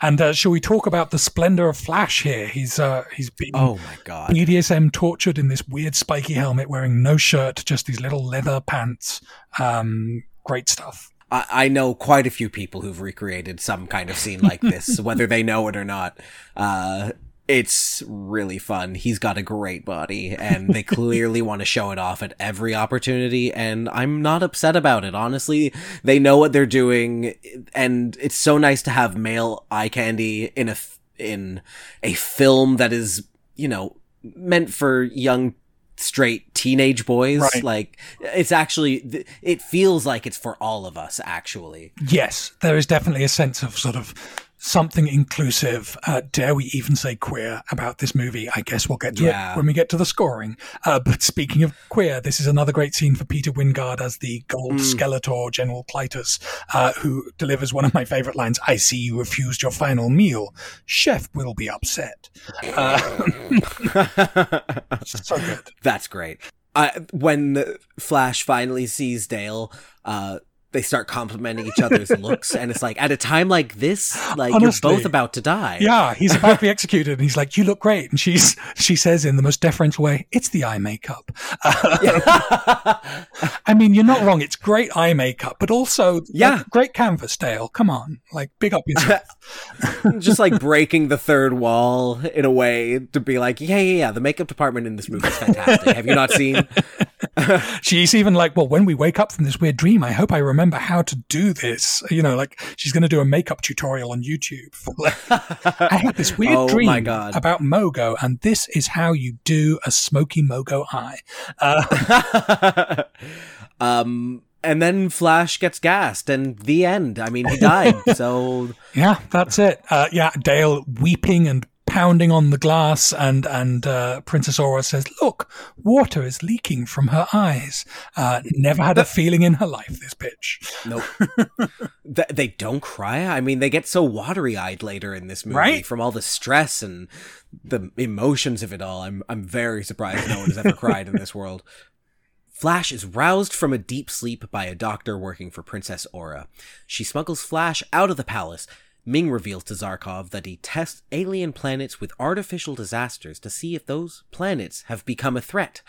And uh, shall we talk about the splendor of Flash here? He's uh, he's been Oh my god. BDSM tortured in this weird spiky helmet, wearing no shirt, just these little leather pants. Um, great stuff. I, I know quite a few people who've recreated some kind of scene like this, *laughs* whether they know it or not. Uh, it's really fun. He's got a great body, and they *laughs* clearly want to show it off at every opportunity, and I'm not upset about it. Honestly, they know what they're doing, and it's so nice to have male eye candy in a f- in a film that is, you know, meant for young straight teenage boys Right. like it's actually it feels like it's for all of us actually Yes, there is definitely a sense of sort of something inclusive, uh, dare we even say queer, about this movie. I guess we'll get to Yeah. it when we get to the scoring. Uh, but speaking of queer, this is another great scene for Peter Wyngarde as the gold Skeletor General Klytus, uh, who delivers one of my favorite lines I see you refused your final meal. Chef will be upset. Uh, *laughs* so good. *laughs* that's great when flash finally sees dale uh they start complimenting each other's *laughs* looks and it's like at a time like this like Honestly. you're both about to die Yeah, he's about to be *laughs* executed, and he's like, "You look great," and she's she says in the most deferential way, "It's the eye makeup." *laughs* I mean, you're not wrong. It's great eye makeup, but also Yeah. like, great canvas, Dale. Come on, like big up yourself. just like breaking the third wall in a way to be like yeah yeah yeah the makeup department in this movie is fantastic have you not seen *laughs* she's even like, well, when we wake up from this weird dream, I hope I remember how to do this. You know, like she's going to do a makeup tutorial on YouTube. I had this *laughs* weird Oh, dream about Mogo, and this is how you do a smoky Mogo eye. Uh, *laughs* um, and then Flash gets gassed, and the end. I mean, he died. so yeah, that's it. Uh, yeah, Dale weeping and pounding on the glass, and and uh, Princess Aura says, "Look, water is leaking from her eyes. Uh, never had a feeling in her life. This bitch." nope. *laughs* Th- they don't cry. I mean, they get so watery eyed later in this movie Right? from all the stress and the emotions of it all. I'm I'm very surprised no one has ever cried in this world. Flash is roused from a deep sleep by a doctor working for Princess Aura. She smuggles Flash out of the palace. Ming reveals to Zarkov that he tests alien planets with artificial disasters to see if those planets have become a threat.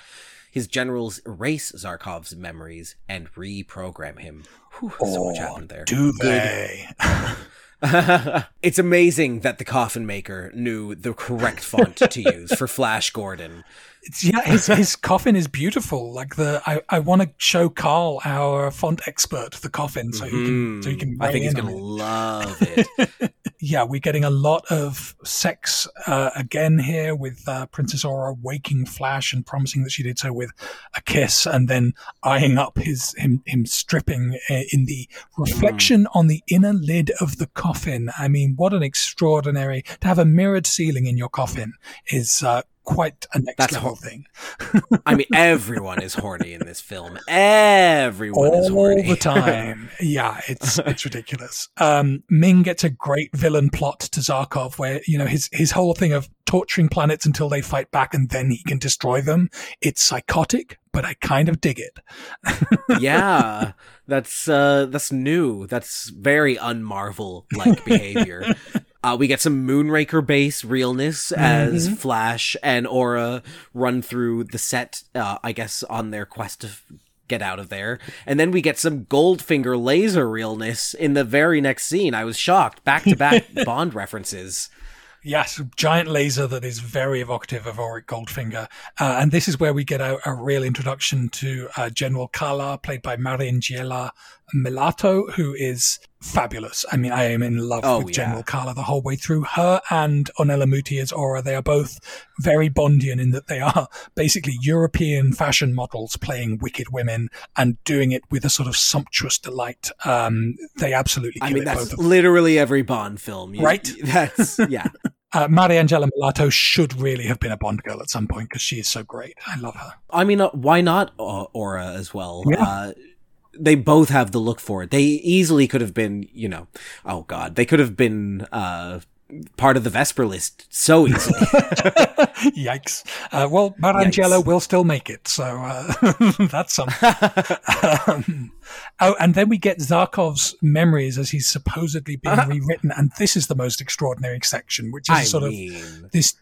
His generals erase Zarkov's memories and reprogram him. Whew, so much happened there. Do they? *laughs* it's amazing that the coffin maker knew the correct font to use for Flash Gordon. It's, yeah, his, his coffin is beautiful. Like the, I, I want to show Carl, our font expert, the coffin, so he can, so he can. Mm-hmm. I think he's gonna it. love *laughs* it. yeah, we're getting a lot of sex uh, again here with uh, Princess Aura waking Flash and promising that she did so with a kiss, and then eyeing up his him him stripping uh, in the reflection on the inner lid of the coffin. I mean, what an extraordinary to have a mirrored ceiling in your coffin is. Quite a next That's level thing. *laughs* I mean, everyone is horny in this film. Everyone is horny all horny. the time. *laughs* yeah, it's *laughs* it's ridiculous. Um, Ming gets a great villain plot to Zarkov, where you know his his whole thing of torturing planets until they fight back and then he can destroy them. It's psychotic, but I kind of dig it. yeah, that's uh, that's new. That's very unmarvel like behavior. Uh, we get some Moonraker base realness as Flash and Aura run through the set. Uh, I guess on their quest to get out of there, and then we get some Goldfinger laser realness in the very next scene. I was shocked. Back to back Bond references. Yes, giant laser that is very evocative of Auric Goldfinger. Uh, and this is where we get a, a real introduction to uh, General Kala, played by Mariangela Melato, who is fabulous. I mean, I am in love Oh, with yeah. General Kala the whole way through. Her and Ornella Muti as Aura, they are both very Bondian in that they are *laughs* basically European fashion models playing wicked women and doing it with a sort of sumptuous delight. Um, they absolutely I mean, it, that's both of them. literally every Bond film, You- Right? *laughs* That's *laughs* yeah. Uh, Mariangela Melato should really have been a Bond girl at some point because she is so great. I love her. I mean, uh, why not uh, Aura as well? Yeah. Uh, they both have the look for it. They easily could have been, you know, oh god, they could have been uh, part of the Vesper list so easily. *laughs* *laughs* Yikes. Uh, well, Mariangela Yikes. will still make it, so uh, *laughs* that's something. um, oh, and then we get Zarkov's memories as he's supposedly being rewritten, and this is the most extraordinary section, which is I sort mean, of this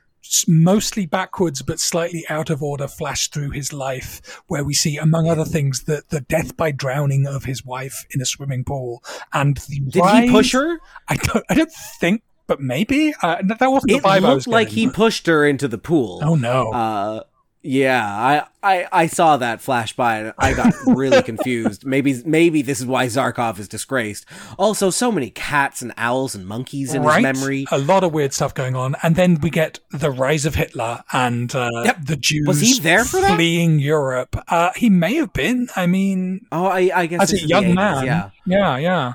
mostly backwards but slightly out of order flash through his life where we see among other things the, the death by drowning of his wife in a swimming pool and the did he push her? I don't I don't think but maybe uh, that wasn't It the vibe I was looked like getting, he but- pushed her into the pool. oh no Uh, yeah, I, I I saw that flash by and I got really *laughs* confused. Maybe maybe this is why Zarkov is disgraced. Also, so many cats and owls and monkeys in right? his memory. A lot of weird stuff going on, and then we get the rise of Hitler and uh, Yep. the Jews. Was he there for that? fleeing Europe? Uh, he may have been. I mean, Oh, I, I guess as a young 80s, man. Yeah. yeah, yeah.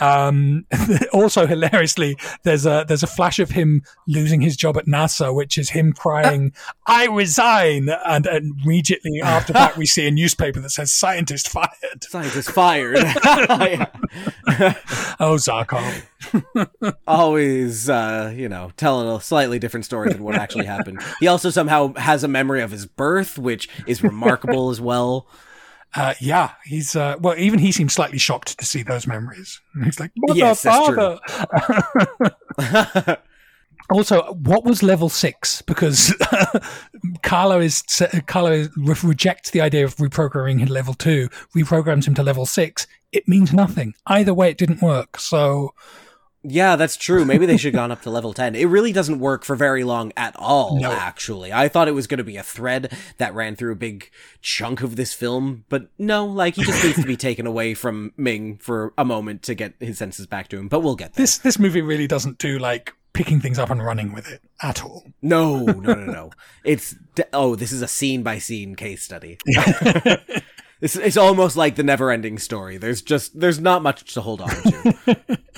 Um, *laughs* also, hilariously, there's a there's a flash of him losing his job at NASA, which is him crying, *laughs* "I resign," and, and immediately after that, we see a newspaper that says "Scientist fired." Scientist fired. *laughs* *laughs* Oh, Zarkov. Always, uh, you know, telling a slightly different story than what actually happened. He also somehow has a memory of his birth, which is remarkable as well. Uh, yeah, he's uh, well. Even he seems slightly shocked to see those memories. He's like, "Mother, Yes, father." *laughs* also, what was level six? Because *laughs* Carlo is Carlo is, re- rejects the idea of reprogramming him to level two, reprograms him to level six. It means nothing either way. It didn't work. So, Yeah, that's true. Maybe they should have gone up to level 10. It really doesn't work for very long at all, No. actually. I thought it was going to be a thread that ran through a big chunk of this film, but no, like, he just needs to be taken away from Ming for a moment to get his senses back to him, but we'll get there. This this movie really doesn't do like picking things up and running with it at all. No, no, no, no. *laughs* it's, oh, this is a scene by scene case study. *laughs* It's, it's almost like the never ending story. There's just, there's not much to hold on to. *laughs*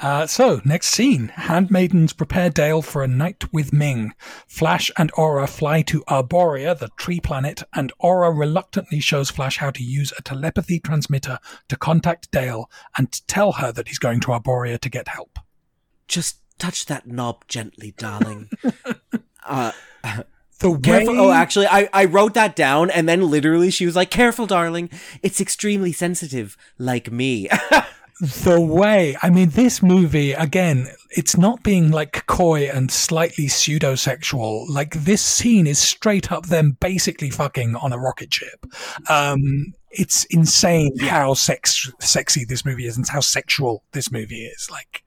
Uh, so, next scene. Handmaidens prepare Dale for a night with Ming. Flash and Aura fly to Arborea, the tree planet, and Aura reluctantly shows Flash how to use a telepathy transmitter to contact Dale and tell her that he's going to Arborea to get help. just touch that knob gently, darling. *laughs* uh, The way, *laughs* Careful. Oh, actually, I, I wrote that down, and then literally she was like, "Careful, darling. It's extremely sensitive, like me." *laughs* the way, I mean, this movie, again, it's not being like coy and slightly pseudo-sexual. Like, this scene is straight up them basically fucking on a rocket ship. Um, it's insane how sex, sexy this movie is and how sexual this movie is. Like,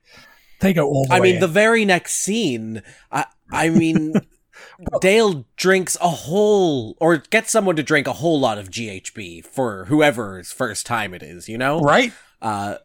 they go all the I mean, the very next scene, I, I mean, *laughs* Dale drinks a whole, or gets someone to drink a whole lot of GHB for whoever's first time it is. You know, right? uh,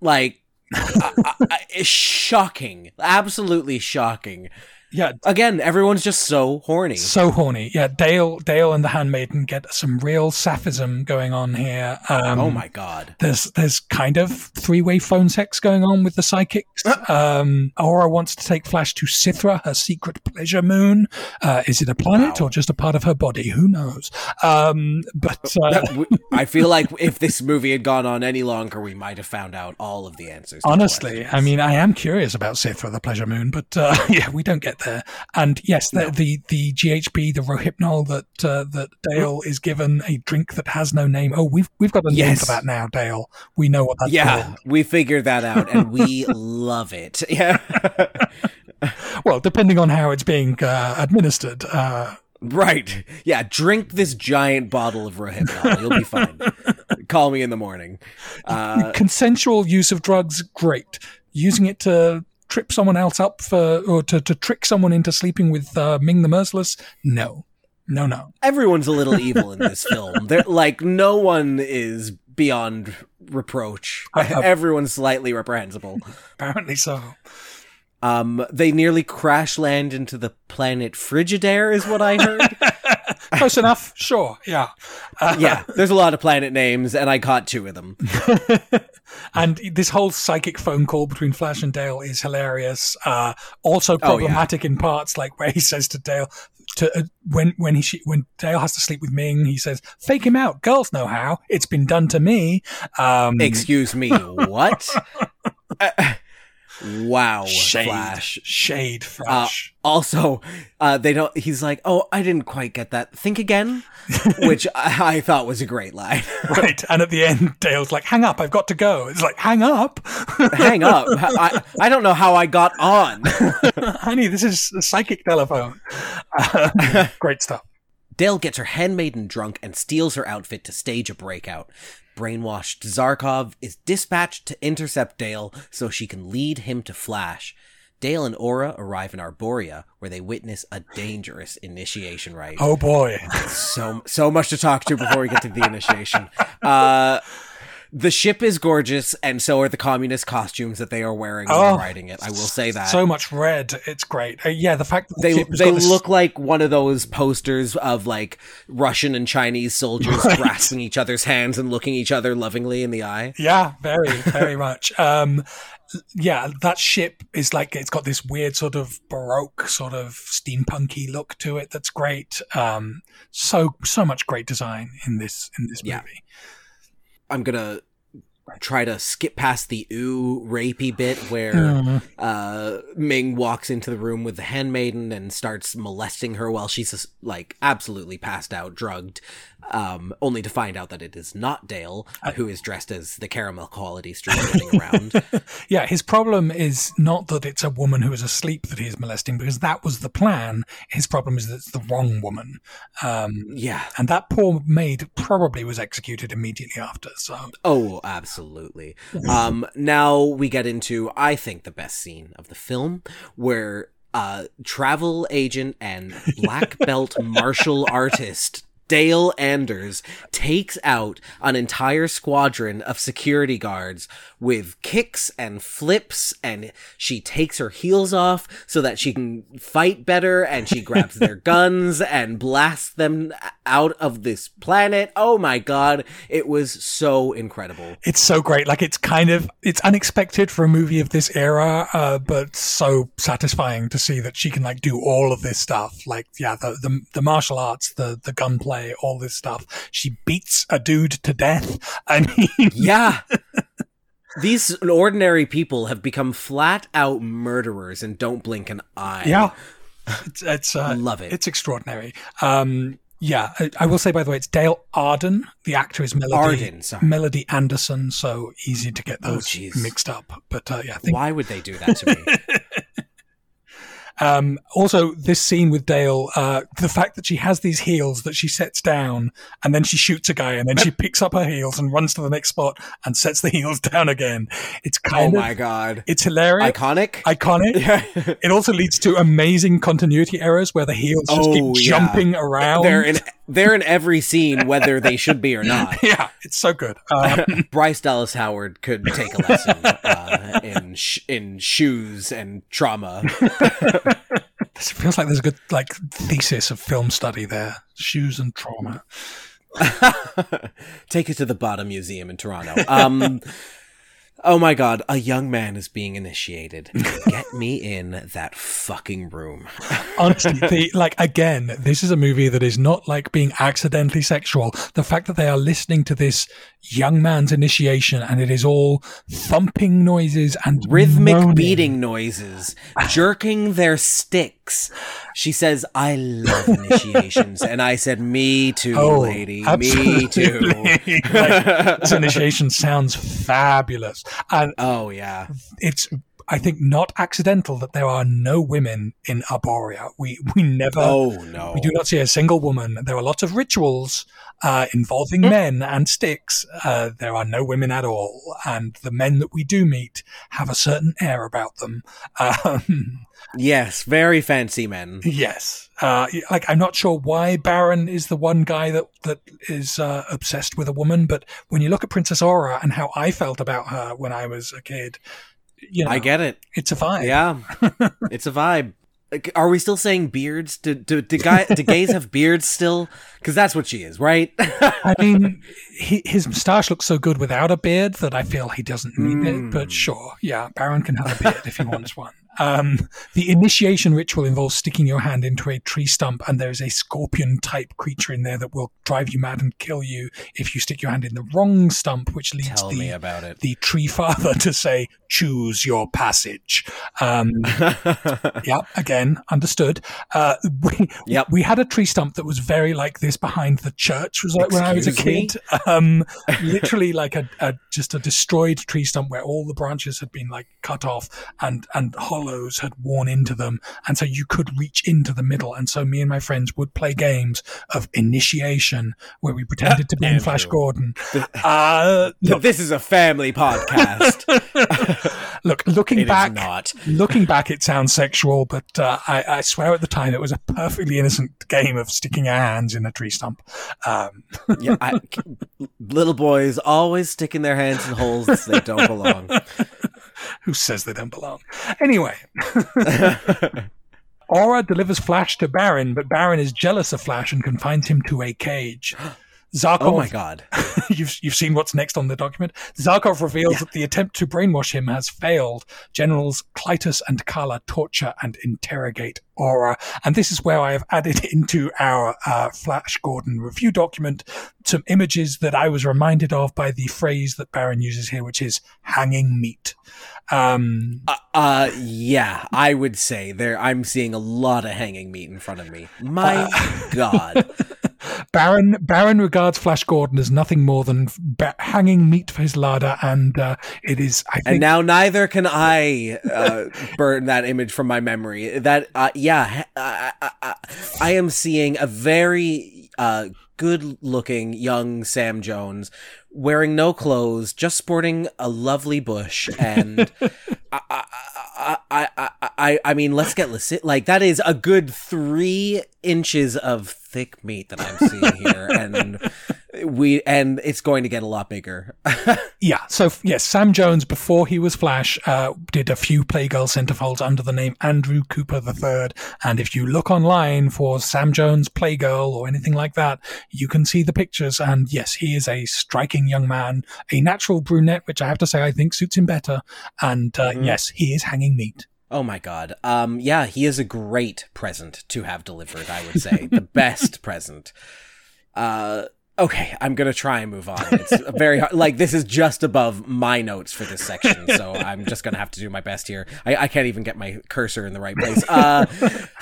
like. *laughs* I, I, I- it's shocking, absolutely shocking. Yeah. Again, everyone's just so horny. So horny. Yeah. Dale, Dale and the handmaiden get some real sapphism going on here. Um, oh my god. there's there's kind of three way phone sex going on with the psychics. Um, Aura wants to take Flash to Sithra, her secret pleasure moon. Uh, is it a planet Wow. or just a part of her body? Who knows? Um, but uh, *laughs* I feel like if this movie had gone on any longer, we might have found out all of the answers. honestly. I mean, I am curious about Sithra, the pleasure moon, but uh, *laughs* yeah, we don't get there. And yes, the the, the GHB, the Rohypnol that uh, that Dale is given a drink that has no name. Oh, we've we've got a name Yes. for that now, Dale. We know what that's yeah, called. we figured that out, and we *laughs* love it. *laughs* Yeah, *laughs* Well, depending on how it's being uh, administered. Uh, right. Yeah, drink this giant bottle of Rohypnol. You'll be fine. Call me in the morning. Uh, consensual use of drugs, great. Using it to trip someone else up for, or to, to trick someone into sleeping with uh, Ming the Merciless, no. No, no. everyone's a little evil in this film. *laughs* They're like no one is beyond reproach. Everyone's slightly reprehensible. Apparently so. Um, they nearly crash land into the planet Frigidaire, is what I heard. *laughs* Close enough? Sure, yeah. Uh, yeah, there's a lot of planet names, and I caught two of them. *laughs* And this whole psychic phone call between Flash and Dale is hilarious. Uh, also Oh, yeah. problematic in parts, like where he says to Dale, to uh, when when he she, when Dale has to sleep with Ming, he says, "Fake him out. Girls know how. It's been done to me." Um, Excuse me, what? *laughs* Uh, wow, shade, Flash. shade, Uh, Flash. also, uh, they don't. He's like, "Oh, I didn't quite get that. Think again," *laughs* which I, I thought was a great line. *laughs* Right. And at the end, Dale's like, hang up, I've got to go. It's like, hang up? *laughs* Hang up. I, I don't know how I got on. Honey, this is a psychic telephone. Uh, great stuff. Dale gets her handmaiden drunk and steals her outfit to stage a breakout. Brainwashed Zarkov is dispatched to intercept Dale so she can lead him to Flash. Dale and Aura arrive in Arborea, where they witness a dangerous initiation rite. Oh boy. *laughs* So so much to talk to before we get to the initiation. Uh, the ship is gorgeous, and so are the communist costumes that they are wearing while Oh, riding it. I will say that. So much red. It's great. Uh, yeah, the fact that the they they this- look like one of those posters of like Russian and Chinese soldiers *laughs* Right. grasping each other's hands and looking each other lovingly in the eye. Yeah, very, *laughs* very much. Um, yeah, that ship is like it's got this weird sort of baroque, sort of steampunky look to it. That's great. Um, so so much great design in this in this Yeah. movie. I'm gonna try to skip past the ooh rapey bit where Mhm. uh Ming walks into the room with the handmaiden and starts molesting her while she's like absolutely passed out, drugged, um, only to find out that it is not Dale, who is dressed as the caramel quality street running around. *laughs* Yeah, his problem is not that it's a woman who is asleep that he is molesting, because that was the plan. His problem is that it's the wrong woman. Um, Yeah. and that poor maid probably was executed immediately after. So, Oh, absolutely. Absolutely. Um, now we get into, I think, the best scene of the film, where uh, travel agent and black *laughs* belt martial artist Dale Anders takes out an entire squadron of security guards with kicks and flips, and she takes her heels off so that she can fight better, and she grabs their *laughs* guns and blasts them out of this planet. Oh my god, it was so incredible. It's so great. Like it's kind of it's unexpected for a movie of this era, uh, but so satisfying to see that she can like do all of this stuff. Like yeah, the the, the martial arts, the the gunplay, all this stuff. She beats a dude to death. I mean, Yeah. *laughs* These ordinary people have become flat out murderers and don't blink an eye. yeah, it's, it's uh, Love it. It's extraordinary. Um, yeah, I, I will say by the way, it's Dale Arden. The actor is Melody Arden, sorry. Melody Anderson. So easy to get those jeez. mixed up. But uh, yeah, I think Why would they do that to me? *laughs* Um, also, this scene with Dale, uh, the fact that she has these heels that she sets down and then she shoots a guy and then she *laughs* picks up her heels and runs to the next spot and sets the *laughs* heels down again. It's oh kind of, my god. it's hilarious. Iconic? Iconic. *laughs* it also leads to amazing continuity errors where the heels just Oh, keep yeah. jumping around. They're in they're in every scene, whether they should be or not. yeah, it's so good. Um, Bryce Dallas Howard could take a lesson uh, in sh- in shoes and trauma. This feels like there's a good like thesis of film study there. Shoes and trauma. *laughs* Take it to the Bata Museum in Toronto. Um, oh my god, a young man is being initiated. Get *laughs* me in that fucking room. *laughs* honestly, the, like again, this is a movie that is not like being accidentally sexual. The fact that they are listening to this young man's initiation and it is all thumping noises and Rhythmic moaning. beating noises, jerking their sticks. She says, I love initiations. and I said, Me too, Oh, lady. absolutely. Me too. Like, this initiation sounds fabulous, and Oh, yeah. it's. I think not accidental that there are no women in Arborea. We we never Oh, no. We do not see a single woman. There are lots of rituals uh, involving Hmm. men and sticks. Uh, there are no women at all, and the men that we do meet have a certain air about them. *laughs* Um, Yes, very fancy men. yes, uh, like I'm not sure why Barin is the one guy that that is uh, obsessed with a woman, but when you look at Princess Aura and how I felt about her when I was a kid, you know, I get it. it's a vibe. Yeah, *laughs* it's a vibe. Like, Are we still saying beards? Do do do, guy, do gays have beards still? Because that's what she is, right? I mean, *laughs* he, his moustache looks so good without a beard that I feel he doesn't need it. Hmm. But sure, yeah, Barin can have a beard if he wants one. Um, the initiation ritual involves sticking your hand into a tree stump, and there is a scorpion type creature in there that will drive you mad and kill you if you stick your hand in the wrong stump, which leads Tell the the tree father to say, "Choose your passage." Um, *laughs* yeah, again, understood. Uh, we, Yep. we had a tree stump that was very like this behind the church. Was like when I was a kid, um, literally like a, a just a destroyed tree stump where all the branches had been like cut off and and hollows had worn into them, and so you could reach into the middle. And so me and my friends would play games of initiation where we pretended to be in Flash Gordon. Uh, look, this is a family podcast. *laughs* look, looking It back, not. looking *laughs* back, it sounds sexual, but uh, I, I swear at the time it was a perfectly innocent game of sticking our hands in a tree stump. Um, *laughs* yeah, I, *laughs* little boys always sticking their hands in holes they don't belong. who says they don't belong? Anyway. Aura delivers Flash to Barin, but Barin is jealous of Flash and confines him to a cage. *gasps* *gasps* *gasps* Zarkov, Oh my god. *laughs* you've, you've seen what's next on the document. Zarkov reveals that the attempt to brainwash him has failed. Generals Klytus and Kala torture and interrogate Aura. And this is where I have added *laughs* into our uh, Flash Gordon review document some images that I was reminded of by the phrase that Baron uses here, which is hanging meat. Um, Uh, uh, yeah, I would say there. I'm seeing a lot of hanging meat in front of me. My *laughs* God. Barin Barin regards Flash Gordon as nothing more than ba- hanging meat for his larder, and uh, it is. I think And now neither can I uh, burn that image from my memory. That uh, yeah, I, I, I, I am seeing a very uh, good looking young Sam Jones wearing no clothes, just sporting a lovely bush. And *laughs* I, I, I, I, I, mean, let's get. Like, that is a good three inches of thick meat that I'm seeing here. and *laughs* we, and it's going to get a lot bigger. *laughs* Yeah. So yes, Sam Jones before he was Flash uh, did a few Playgirl centerfolds under the name Andrew Cooper III. And if you look online for Sam Jones Playgirl or anything like that, you can see the pictures. And yes, he is a striking young man, a natural brunette, which I have to say I think suits him better. And uh, yes, he is hanging meat. Oh my god. Um yeah, he is a great present to have delivered, I would say. the best *laughs* present. Uh okay, I'm to try and move on. It's very hard, like this is just above my notes for this section, so I'm just to have to do my best here. I, I can't even get my cursor in the right place. Uh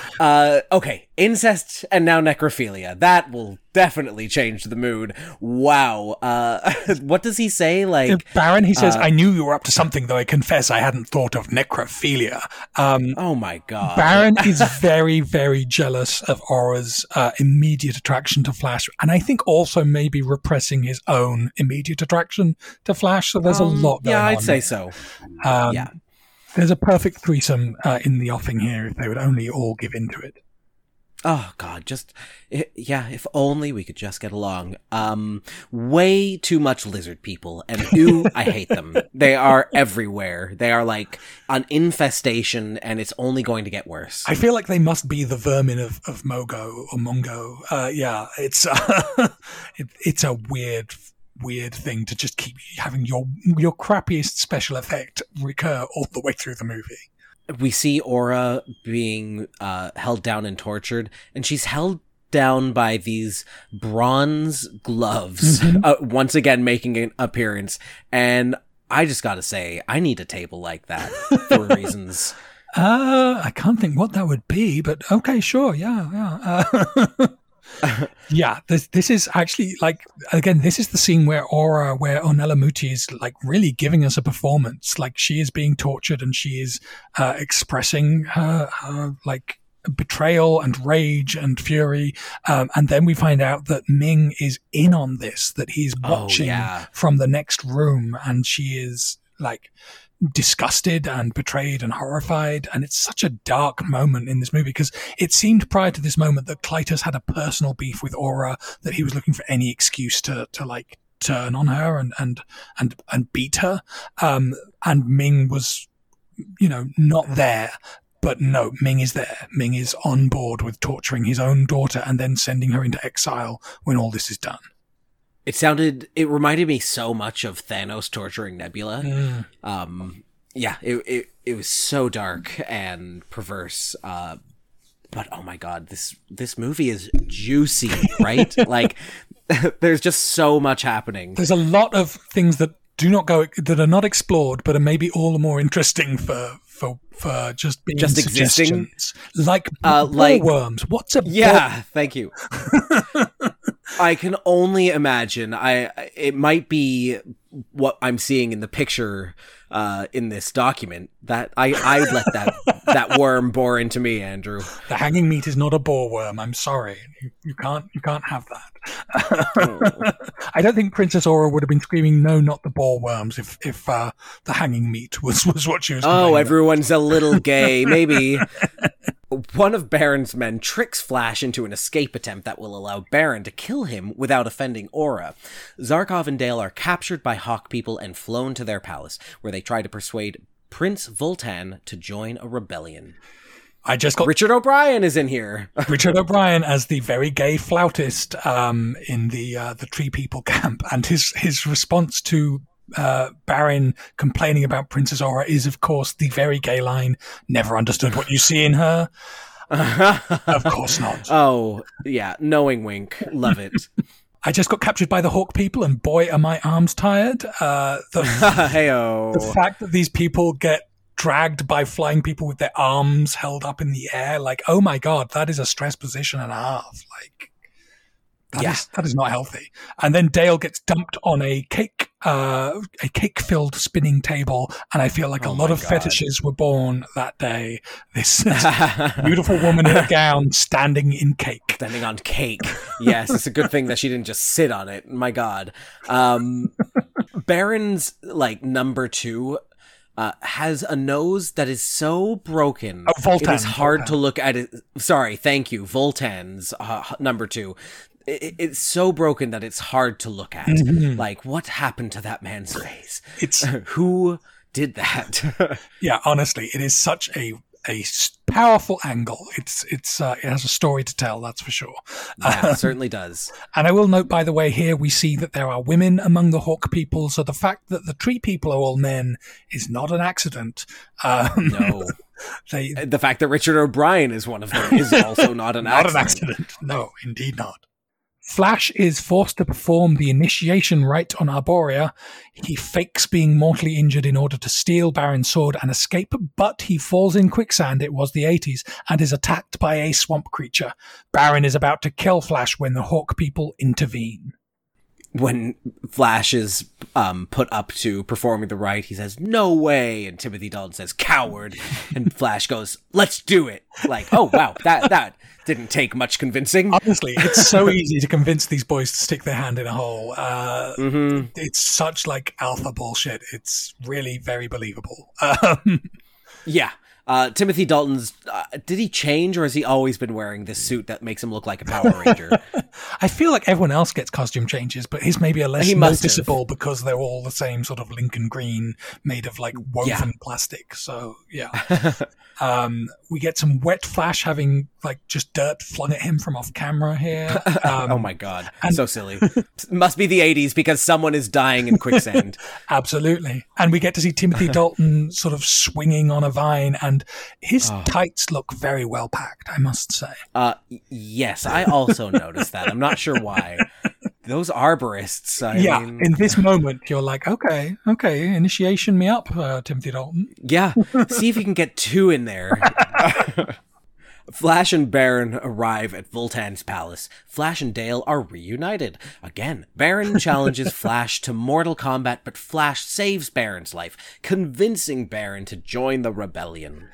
*laughs* uh okay, incest and now necrophilia. That will definitely changed the mood. Wow. Uh *laughs* what does he say like Barin, he says, I knew you were up to something, though I confess I hadn't thought of necrophilia. Um, Oh my god. Barin *laughs* is very, very jealous of Aura's uh, immediate attraction to Flash, and I think also maybe repressing his own immediate attraction to Flash. So there's a lot going Um, Yeah. I'd say so. Um, yeah. There's a perfect threesome uh, in the offing here if they would only all give into it. Oh God, just i yeah. If only we could just get along. Um, way too much lizard people, and ooh, I hate them. *laughs* They are everywhere. They are like an infestation, and it's only going to get worse. I feel like they must be the vermin of, of Mogo or Mongo. Uh, yeah, it's uh, *laughs* it, it's a weird, weird thing to just keep having your your crappiest special effect recur all the way through the movie. We see Aura being uh, held down and tortured, and she's held down by these bronze gloves, uh, once again making an appearance. And I just gotta say, I need a table like that for *laughs* reasons. Uh, I can't think what that would be, but okay, sure, yeah, yeah. Uh, *laughs* yeah, this this is actually like again, this is the scene where Aura, where Ornella Muti is like really giving us a performance. Like she is being tortured and she is uh, expressing her, her like betrayal and rage and fury. Um, and then we find out that Ming is in on this, that he's Oh, watching yeah. from the next room, and she is like disgusted and betrayed and horrified. And it's such a dark moment in this movie because it seemed prior to this moment that Klytus had a personal beef with Aura, that he was looking for any excuse to, to like turn on her and, and, and, and beat her. Um, and Ming was, you know, not there. But no, Ming is there. Ming is on board with torturing his own daughter and then sending her into exile when all this is done. It sounded, it reminded me so much of Thanos torturing Nebula. Um, yeah, it, it, it was so dark and perverse. Uh, but oh my god, this, this movie is juicy, right? *laughs* like, *laughs* there's just so much happening. There's a lot of things that do not go that are not explored, but are maybe all the more interesting for for for just being Just existing? like Uh, like- worms. What's a Yeah, thank you. *laughs* I can only imagine. I it might be what I'm seeing in the picture uh, in this document that I I would let that *laughs* that worm bore into me, Andrew. The hanging meat is not a bore worm. I'm sorry, you, you can't you can't have that. *laughs* I don't think Princess Aura would have been screaming, "No, not the bore worms!" if if uh, the hanging meat was was what she was. Oh, complaining about. everyone's a little gay, maybe. *laughs* One of Barin's men tricks Flash into an escape attempt that will allow Barin to kill him without offending Aura. Zarkov and Dale are captured by Hawk people and flown to their palace, where they try to persuade Prince Voltan to join a rebellion. I just got Richard O'Brien is in here. *laughs* Richard O'Brien as the very gay flautist um, in the uh, the Tree People camp, and his his response to uh, Barin complaining about Princess Aura is, of course, the very gay line: "Never understood what you see in her." of *laughs* course not. Oh, yeah, knowing wink. Love it. *laughs* I just got captured by the Hawk people, and boy, are my arms tired. Uh, the, *laughs* the fact that these people get dragged by flying people with their arms held up in the air, like, oh my god, that is a stress position and a half. Like, that Yeah. is- that is not healthy. And then Dale gets dumped on a cake, uh, a cake-filled spinning table, and I feel like a Oh lot of God. fetishes were born that day. This, *laughs* this beautiful woman in a gown standing in cake. Standing on cake. Yes, it's a good thing that she didn't just sit on it. My God. Um, Barin's like number two uh, has a nose that is so broken. Oh, Voltan, it is hard Voltan. to look at it. Sorry, thank you. Voltan's uh, number two. It, it's so broken that it's hard to look at. Mm-hmm. Like, what happened to that man's face? *laughs* It's *laughs* Who did that? *laughs* yeah, honestly, it is such a a powerful angle. It's it's uh, it has a story to tell, that's for sure. yeah, it certainly does. And I will note, by the way, here we see that there are women among the Hawk people. So the fact that the tree people are all men is not an accident. Um, No. they the fact that Richard O'Brien is one of them is also not an not accident. an accident. No, indeed not. Flash is forced to perform the initiation rite on Arborea. He fakes being mortally injured in order to steal Barin's sword and escape, but he falls in quicksand, it was the 80s, and is attacked by a swamp creature. Barin is about to kill Flash when the Hawk people intervene. When Flash is um, put up to performing the rite, he says, No way. And Timothy Dalton says, Coward. And Flash goes, Let's do it. Like, oh, wow, that, that didn't take much convincing. Honestly, it's so *laughs* easy to convince these boys to stick their hand in a hole. Uh, Mm-hmm. It's such like alpha bullshit. It's really very believable. Um, Yeah. Uh, Timothy Dalton's, uh, did he change or has he always been wearing this suit that makes him look like a Power Ranger? *laughs* I feel like everyone else gets costume changes, but his maybe are less must have. noticeable because they're all the same sort of Lincoln green, made of like woven Yeah. plastic. So yeah, *laughs* um, we get some wet Flash having like just dirt flung at him from off camera here. *laughs* Um, oh my God. so silly. *laughs* Must be the 80s because someone is dying in quicksand. Absolutely. And we get to see Timothy Dalton sort of swinging on a vine, and his Oh. tights look very well packed, I must say. Uh, yes, I also noticed that. I'm not sure why. *laughs* Those arborists. I yeah, mean, in this moment, you're like, okay, okay, initiation me up, uh, Timothy Dalton. yeah. *laughs* See if you can get two in there. *laughs* Flash and Barin arrive at Vultan's palace. Flash and Dale are reunited. Again, Barin challenges Flash to mortal combat, but Flash saves Barin's life, convincing Barin to join the rebellion.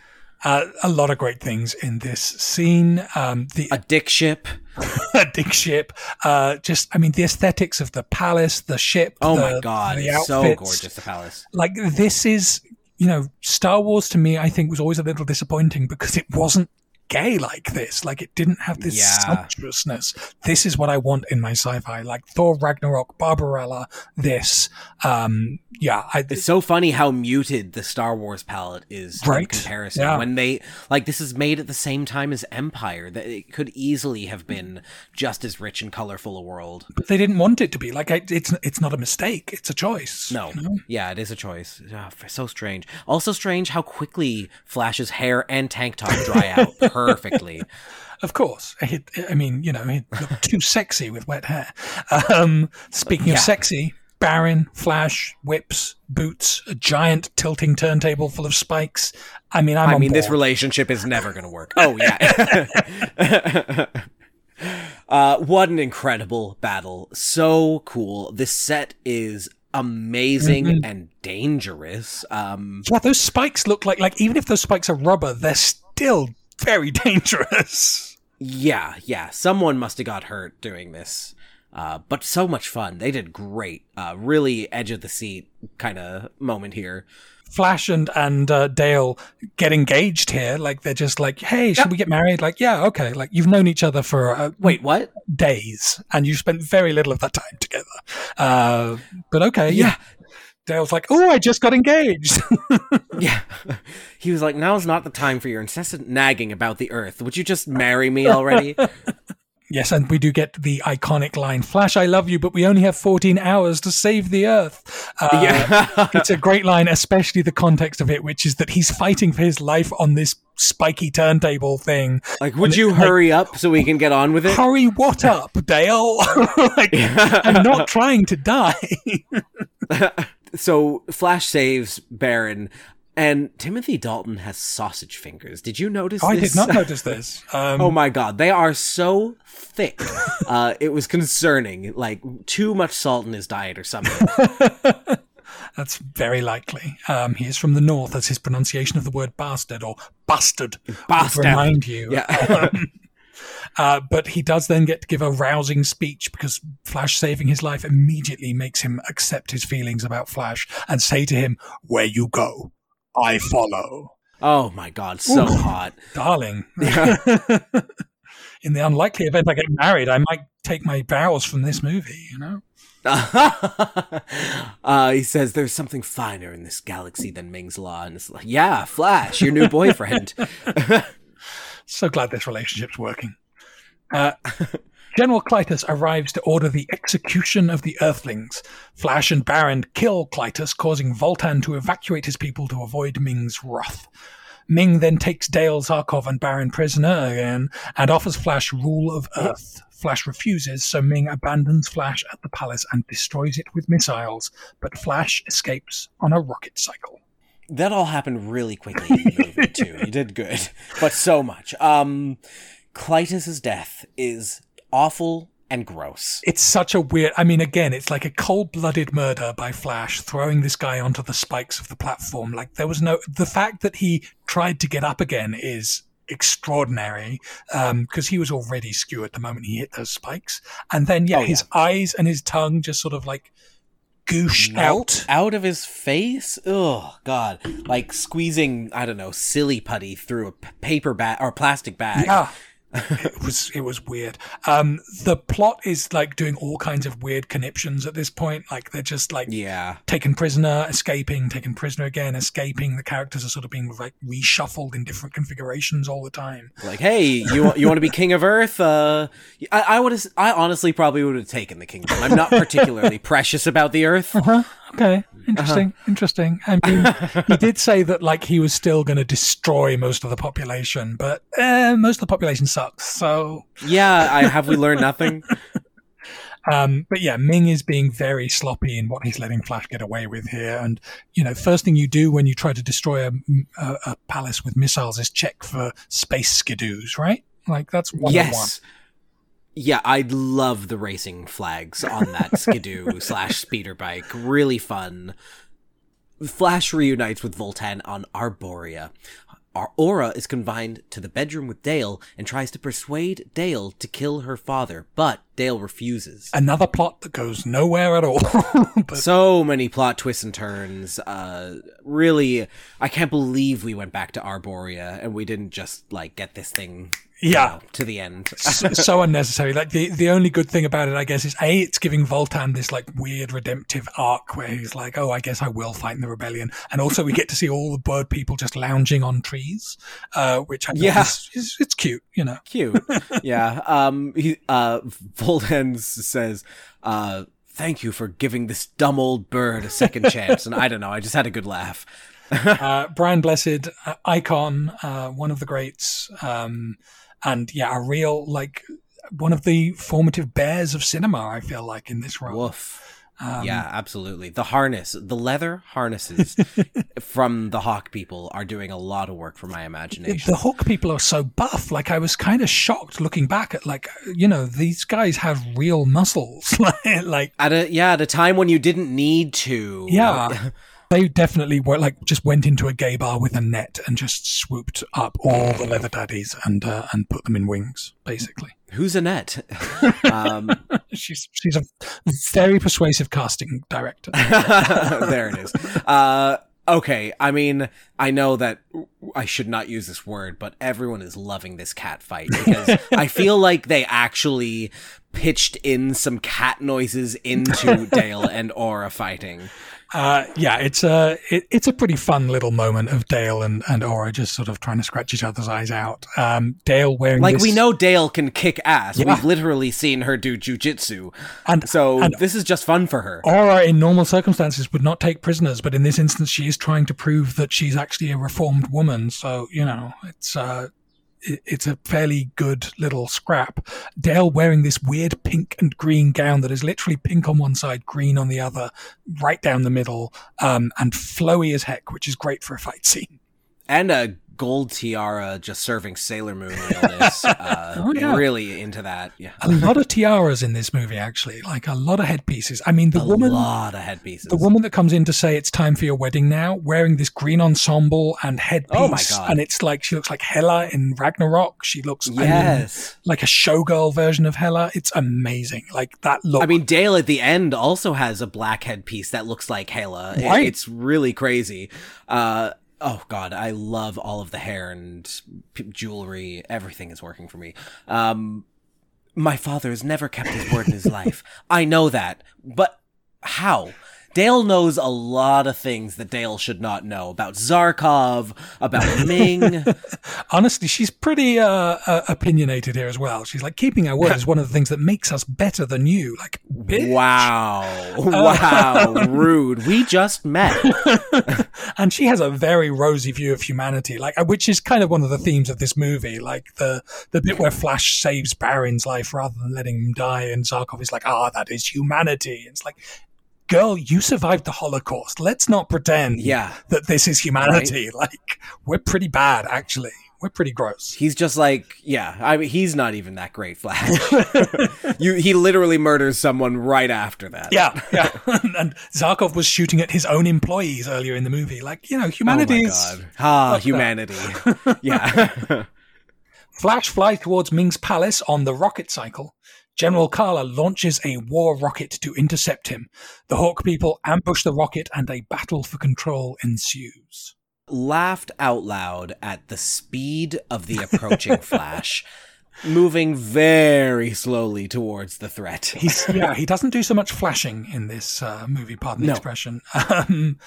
Uh, a lot of great things in this scene. Um, the A dick ship. *laughs* a dick ship. Uh, just, I mean, the aesthetics of the palace, the ship. Oh the, my god, the it's so gorgeous, the palace. Like this is, you know, Star Wars to me, I think was always a little disappointing because it wasn't gay like this. Like it didn't have this Yeah. sumptuousness. This is what I want in my sci-fi. Like Thor Ragnarok, Barbarella, this. Um, yeah, I, It's so funny how muted the Star Wars palette is in Right, comparison. yeah. When they like this is made at the same time as Empire, that it could easily have been just as rich and colorful a world. but they didn't want it to be. Like I, it's it's not a mistake. It's a choice. No, you know? yeah, it is a choice. F- so strange. Also strange how quickly Flash's hair and tank top dry *laughs* out perfectly. *laughs* Of course. He, I mean, you know, he looked too sexy with wet hair. Um, speaking Yeah. of sexy, Barin, Flash, whips, boots, a giant tilting turntable full of spikes. I mean, I'm I mean, this relationship is never going to work. Oh yeah. *laughs* uh, what an incredible battle! So cool. This set is amazing Mm-hmm. and dangerous. Um, yeah, those spikes look like like even if those spikes are rubber, they're still very *laughs* dangerous. yeah, yeah. Someone must have got hurt doing this. Uh, but so much fun. They did great. Uh, really edge of the seat kind of moment here. Flash and and uh, Dale get engaged here. Like they're just like, hey, should we get married? Like, yeah, okay. Like you've known each other for uh, Wait, what? days, and you spent very little of that time together. Uh, but okay, yeah. Dale's like, oh, I just got engaged. *laughs* Yeah. He was like, now's not the time for your incessant nagging about the earth. Would you just marry me already? *laughs* yes, and we do get the iconic line, Flash, I love you, but we only have 14 hours to save the Earth. Uh, yeah. *laughs* it's a great line, especially the context of it, which is that he's fighting for his life on this spiky turntable thing. like, would you hurry up so we can get on with it? Hurry, what up, Dale? like, I'm not trying to die. So Flash saves Barin, and Timothy Dalton has sausage fingers. Did you notice I this? did not *laughs* notice this. Um, Oh my god, they are so thick. uh, it was concerning. Like too much salt in his diet or something. *laughs* That's very likely. Um, he is from the north, as his pronunciation of the word bastard or bastard Bastard. remind you. Yeah. *laughs* Uh, but he does then get to give a rousing speech because Flash saving his life immediately makes him accept his feelings about Flash and say to him, Where you go, I follow. Oh my god, so Ooh. hot. Darling. *laughs* In the unlikely event I get married, I might take my vows from this movie, you know? *laughs* uh, he says there's something finer in this galaxy than Ming's Law, and it's like, yeah, Flash, your new boyfriend. *laughs* So glad this relationship's working. Uh, *laughs* General Klytus arrives to order the execution of the Earthlings. Flash and Barin kill Klytus, causing Vultan to evacuate his people to avoid Ming's wrath. Ming then takes Dale, Zarkov, and Barin prisoner again and offers Flash rule of Earth. Flash refuses, so Ming abandons Flash at the palace and destroys it with missiles, but Flash escapes on a rocket cycle. That all happened really quickly in the movie too. You did good, *laughs* but so much. Um, Klytus's death is awful and gross. It's such a weird. I mean, again, it's like a cold-blooded murder by Flash, throwing this guy onto the spikes of the platform. Like there was no. The fact that he tried to get up again is extraordinary because he was already skewered the moment he hit those spikes, and then yeah, Oh, his eyes and his tongue just sort of like Melt out. out of his face. Oh God! Like squeezing, I don't know, silly putty through a paper bag or plastic bag. Yeah. It was it was weird. Um, the plot is like doing all kinds of weird conniptions at this point. Like they're just like Yeah. taken prisoner, escaping, taken prisoner again, escaping. The characters are sort of being like reshuffled in different configurations all the time. Like, hey, you want you want to be king of Earth? Uh, I, I would have. I honestly probably would have taken the kingdom. I'm not particularly *laughs* precious about the Earth. Okay, interesting, interesting. I mean, *laughs* he did say that like he was still going to destroy most of the population, but eh, most of the population sucks. So, Yeah, I have we learned nothing. *laughs* um, but yeah, Ming is being very sloppy in what he's letting Flash get away with here. And you know, first thing you do when you try to destroy a, a, a palace with missiles is check for space skidoos, right? Like that's one yes. Yeah, I'd love the racing flags on that *laughs* skidoo slash speeder bike. Really fun. Flash reunites with Vultan on Arborea. Our Aura is confined to the bedroom with Dale and tries to persuade Dale to kill her father, but Dale refuses. Another plot that goes nowhere at all. *laughs* but so many plot twists and turns. Uh, really, I can't believe we went back to Arborea and we didn't just like get this thing, Yeah. know, to the end. *laughs* so, so unnecessary. Like the the only good thing about it, I guess, is a it's giving Vultan this like weird redemptive arc where he's like, oh, I guess I will fight in the rebellion, and also we get to see all the bird people just lounging on trees, uh, which I Yeah. is, is, it's cute, you know. Cute. yeah. Um. He. Uh. Vultan says. Uh. Thank you for giving this dumb old bird a second chance, and I don't know. I just had a good laugh. *laughs* Uh, Brian Blessed, uh, icon, uh, one of the greats, um, and yeah, a real like one of the formative bears of cinema. I feel like in this role. Woof. Um, yeah, absolutely. The harness, the leather harnesses *laughs* from the Hawk people are doing a lot of work for my imagination. the Hawk people are so buff. Like I was kind of shocked looking back at like you know these guys have real muscles. *laughs* like At a yeah, at a time when you didn't need to. yeah, *laughs* they definitely were like just went into a gay bar with a net and just swooped up all the leather daddies and uh, and put them in wings. Basically, Who's Annette? *laughs* um, she's she's a very persuasive casting director. *laughs* there it is. Uh, okay, I mean, I know that I should not use this word, but everyone is loving this cat fight because *laughs* I feel like they actually pitched in some cat noises into Dale and Aura fighting. Uh, yeah, it's a it, it's a pretty fun little moment of Dale and, and Aura just sort of trying to scratch each other's eyes out. Um, Dale wearing Like this- we know Dale can kick ass. Yeah. We've literally seen her do jujitsu. And- so and- this is just fun for her. Aura, in normal circumstances, would not take prisoners, but in this instance, she is trying to prove that she's actually a reformed woman. So you know, it's uh, it's a fairly good little scrap. Dale wearing this weird pink and green gown that is literally pink on one side, green on the other, right down the middle, um, and flowy as heck, which is great for a fight scene. And a gold tiara just serving Sailor Moon realness. *laughs* Uh, Oh, yeah. Really into that. Yeah. A lot of tiaras in this movie, actually, like a lot of headpieces. I mean, the A woman, lot of headpieces. the woman that comes in to say it's time for your wedding now, wearing this green ensemble and headpiece, Oh my God. and it's like she looks like Hela in Ragnarok. She looks, I mean, Yes. like a showgirl version of Hela. It's amazing. Like that look. I mean, Dale at the end also has a black headpiece that looks like Hela. It- Right. it's really crazy. Uh, oh god, I love all of the hair and p- jewelry. Everything is working for me. Um, my father has never kept his word in his *laughs* life. I know that, but how? Dale knows a lot of things that Dale should not know about Zarkov, about Ming. *laughs* honestly, she's pretty uh, uh, opinionated here as well. She's like keeping our word is one of the things that makes us better than you. Like, bitch. wow, *laughs* wow, *laughs* rude. We just met. and she has a very rosy view of humanity, like uh, which is kind of one of the themes of this movie. Like the the bit where Flash saves Barin's life rather than letting him die, and Zarkov is like, "Ah, that is humanity." it's like, girl, you survived the Holocaust. Let's not pretend, Yeah. that this is humanity. Like, we're pretty bad, actually. We're pretty gross. He's just like, yeah. I mean, he's not even that great, Flash. *laughs* you, he literally murders someone right after that. Yeah, yeah. *laughs* and Zarkov was shooting at his own employees earlier in the movie. Like, you know, humanity Oh my is. god. Ah, humanity. *laughs* yeah. Flash flies towards Ming's palace on the rocket cycle. General Kala launches a war rocket to intercept him. The Hawk people ambush the rocket and a battle for control ensues. Laughed out loud at the speed of the approaching *laughs* Flash, moving very slowly towards the threat. He's, *laughs* yeah, he doesn't do so much flashing in this uh, movie, pardon the No. expression. Um,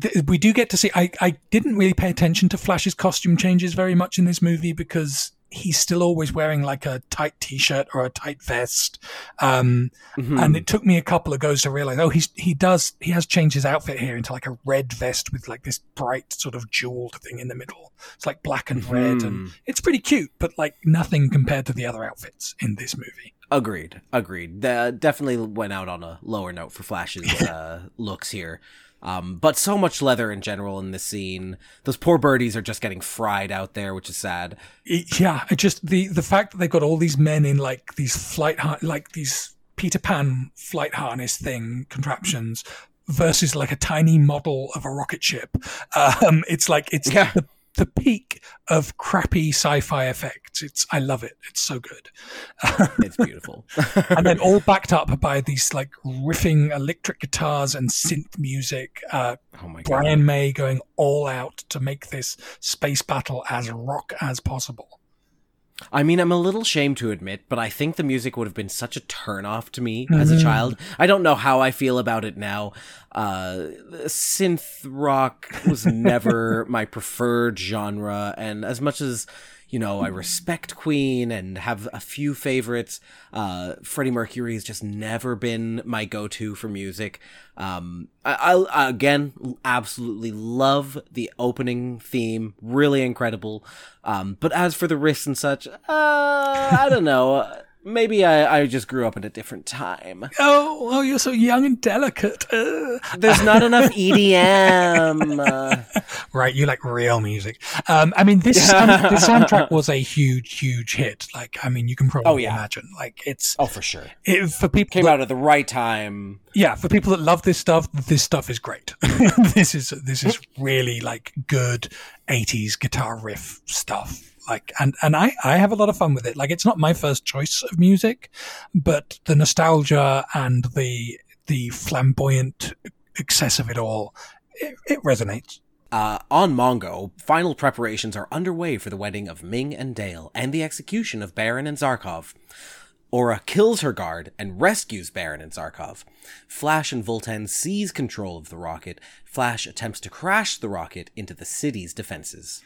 th- we do get to see. I, I didn't really pay attention to Flash's costume changes very much in this movie because he's still always wearing like a tight t-shirt or a tight vest. Um, Mm-hmm. and it took me a couple of goes to realize, oh, he's, he does, he has changed his outfit here into like a red vest with like this bright sort of jeweled thing in the middle. It's like black and red Mm-hmm. and it's pretty cute, but like nothing compared to the other outfits in this movie. Agreed. Agreed. The, definitely went out on a lower note for Flash's *laughs* uh, looks here. Um, but so much leather in general in this scene. Those poor birdies are just getting fried out there, which is sad. Yeah, it just the the fact that they've got all these men in like these flight har- like these Peter Pan flight harness thing contraptions versus like a tiny model of a rocket ship. *laughs* Um, it's like it's Yeah. the the peak of crappy sci-fi effects. It's I love it. It's so good. *laughs* It's beautiful. *laughs* and then all backed up by these like riffing electric guitars and synth music. Uh, oh my god. Brian May going all out to make this space battle as rock as possible. I mean, I'm a little ashamed to admit, but I think the music would have been such a turnoff to me as a child. I don't know how I feel about it now. Uh, synth rock was never *laughs* my preferred genre, and as much as you know, I respect Queen and have a few favorites. Uh, Freddie Mercury has just never been my go-to for music. Um, I, I again absolutely love the opening theme, really incredible. Um, but as for the riffs and such, uh, I don't know. Maybe I, I just grew up in a different time. Oh, oh, you're so young and delicate. Uh. There's not *laughs* enough EDM. Uh, Right, you like real music. Um, I mean, this *laughs* sound, this soundtrack was a huge, huge hit. Like, I mean, you can probably Oh, yeah. imagine. Like, it's oh, for sure. it, for people. Came that- out at the right time. yeah, for people that love this stuff, this stuff is great. *laughs* this is this is really like good '80s guitar riff stuff. Like, and and I I have a lot of fun with it. Like, it's not my first choice of music, but the nostalgia and the the flamboyant excess of it all, it, it resonates. Uh, on Mongo, final preparations are underway for the wedding of Ming and Dale and the execution of Barin and Zarkov. Aura kills her guard and rescues Barin and Zarkov. Flash and Vultan seize control of the rocket. Flash attempts to crash the rocket into the city's defenses.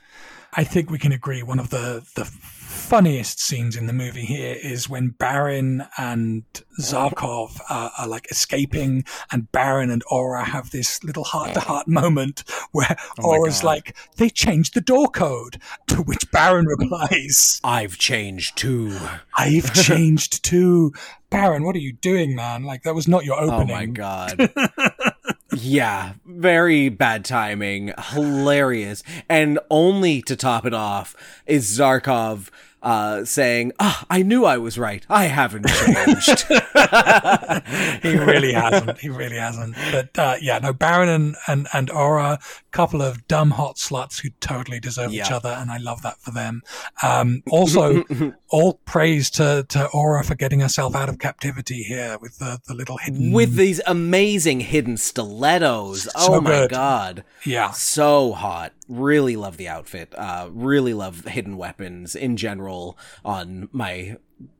I think we can agree one of the the funniest scenes in the movie here is when Barin and Zarkov are, are like escaping, and Barin and Aura have this little heart to heart moment where oh Aura's God. like, "They changed the door code," to which Barin *laughs* replies, I've changed too. "I've *laughs* changed too." Barin, what are you doing, man? Like that was not your opening. Oh my god. *laughs* yeah, very bad timing, hilarious, and only to top it off is Zarkov uh, saying, "Ah, I knew I was right. I haven't changed." *laughs* he really hasn't. He really hasn't. But uh, yeah, no, Barin and, and, and Aura, couple of dumb hot sluts who totally deserve each other, and I love that for them. Um, also, *laughs* all praise to, to Aura for getting herself out of captivity here with the, the little hidden. With these amazing hidden stilettos. So oh my good. god. yeah. So hot. Really love the outfit. Uh, really love hidden weapons in general on my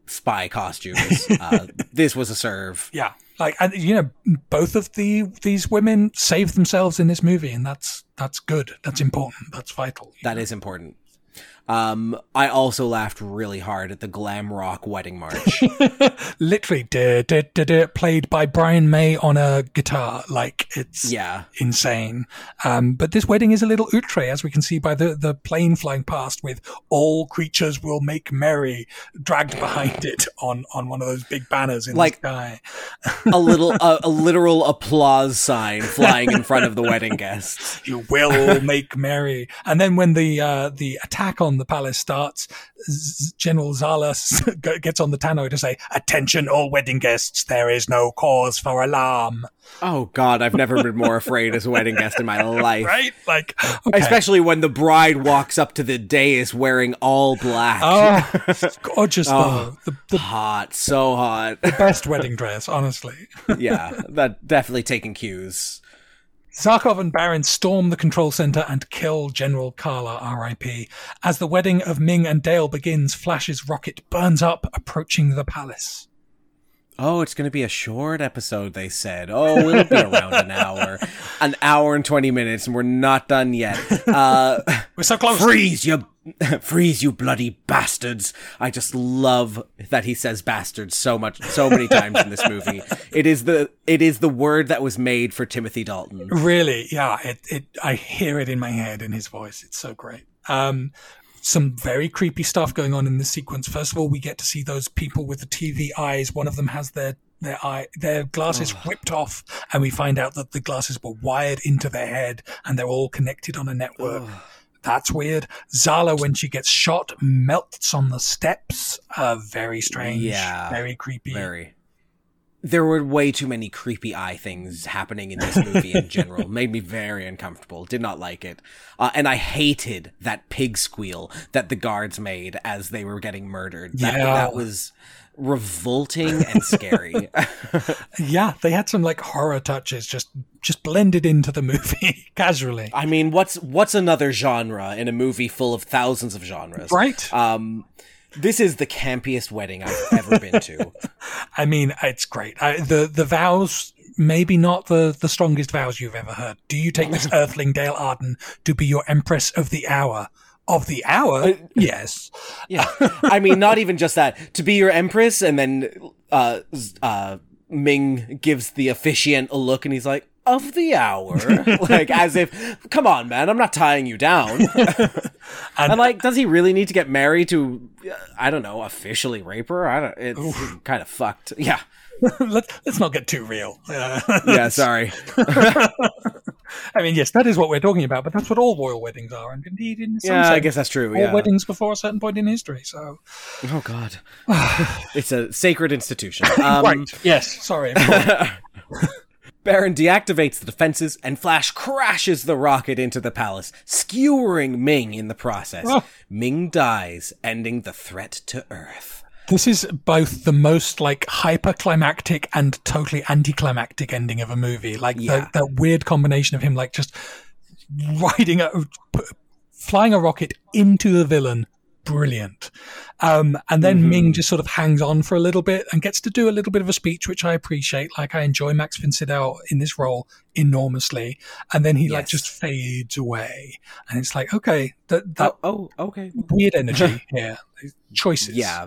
spy costumes. *laughs* uh, this was a serve. Yeah. Like, and, you know, both of the these women save themselves in this movie, and that's that's good. That's important. That's vital. That is important. Um, I also laughed really hard at the glam rock wedding march. *laughs* Literally, da, da, da, da, played by Brian May on a guitar. Like, it's yeah. insane. Um, but this wedding is a little outre, as we can see by the, the plane flying past with all creatures will make merry dragged behind it on, on one of those big banners in Like- the sky. A little, *laughs* a, a literal applause sign flying in front of the wedding guests. You will make merry. And then when the, uh, the attack on the palace starts, General Zala *laughs* gets on the tannoy to say, attention all wedding guests, there is no cause for alarm. Oh god, I've never been more afraid as a wedding guest in my *laughs* life. Right? Like, okay. Especially when the bride walks up to the dais wearing all black. Oh, gorgeous though. Oh, the, the hot, so hot. The best wedding dress, honestly. *laughs* yeah, that definitely taking cues. Zarkov and Barin storm the control center and kill General Kala, RIP. As the wedding of Ming and Dale begins, Flash's rocket burns up, approaching the palace. Oh, it's going to be a short episode, they said. Oh, it'll be around an hour. An hour and 20 minutes, and we're not done yet. Uh, *laughs* We're so close. freeze, you. *laughs* Freeze, you bloody bastards. I just love that he says bastards so much, so many times in this movie. It is the, it is the word that was made for Timothy Dalton. Really, yeah. It, it, I hear it in my head in his voice. It's so great. Um, some very creepy stuff going on in this sequence. First of all, we get to see those people with the TV eyes. One of them has their their eye their glasses ripped off, and we find out that the glasses were wired into their head, and they're all connected on a network. That's weird. Zala, when she gets shot, melts on the steps. Uh, very strange. Yeah, Very creepy. Very. There were way too many creepy eye things happening in this movie in general. *laughs* Made me very uncomfortable. Did not like it. Uh, and I hated that pig squeal that the guards made as they were getting murdered. That, Yeah. that was revolting and scary. *laughs* *laughs* Yeah, they had some like horror touches just just blended into the movie casually. I mean, what's what's another genre in a movie full of thousands of genres? Right. Um, this is the campiest wedding I've ever been to. *laughs* I mean, it's great. I, the the vows maybe not the the strongest vows you've ever heard. Do you take this *laughs* Earthling Dale Arden to be your Empress of the Hour? Of the hour, yes. Yeah. *laughs* I mean, not even just that. To be your empress, and then uh, uh, Ming gives the officiant a look, and he's like, "Of the hour," *laughs* like as if, "Come on, man, I'm not tying you down." *laughs* and, like, does he really need to get married to, uh, I don't know, officially rape her? I don't. It's kind of fucked. Yeah. *laughs* Let, let's not get too real. Uh, Yeah. Sorry. I mean, yes, that is what we're talking about, but that's what all royal weddings are, and indeed, in some Yeah, I guess that's true. all Yeah. weddings before a certain point in history. So, Oh God. *sighs* it's a sacred institution. Um, right, yes, sorry. Barin deactivates the defenses, and Flash crashes the rocket into the palace, skewering Ming in the process. Oh. Ming dies, ending the threat to Earth. This is both the most like hyperclimactic and totally anticlimactic ending of a movie. Like Yeah. the, that weird combination of him like just riding a p- flying a rocket into the villain. Brilliant. Um, and then Ming just sort of hangs on for a little bit and gets to do a little bit of a speech, which I appreciate. Like I enjoy Max von in this role enormously. And then he like just fades away. And it's like, okay, that, that oh, oh, okay. weird energy here. *laughs* Choices. Yeah,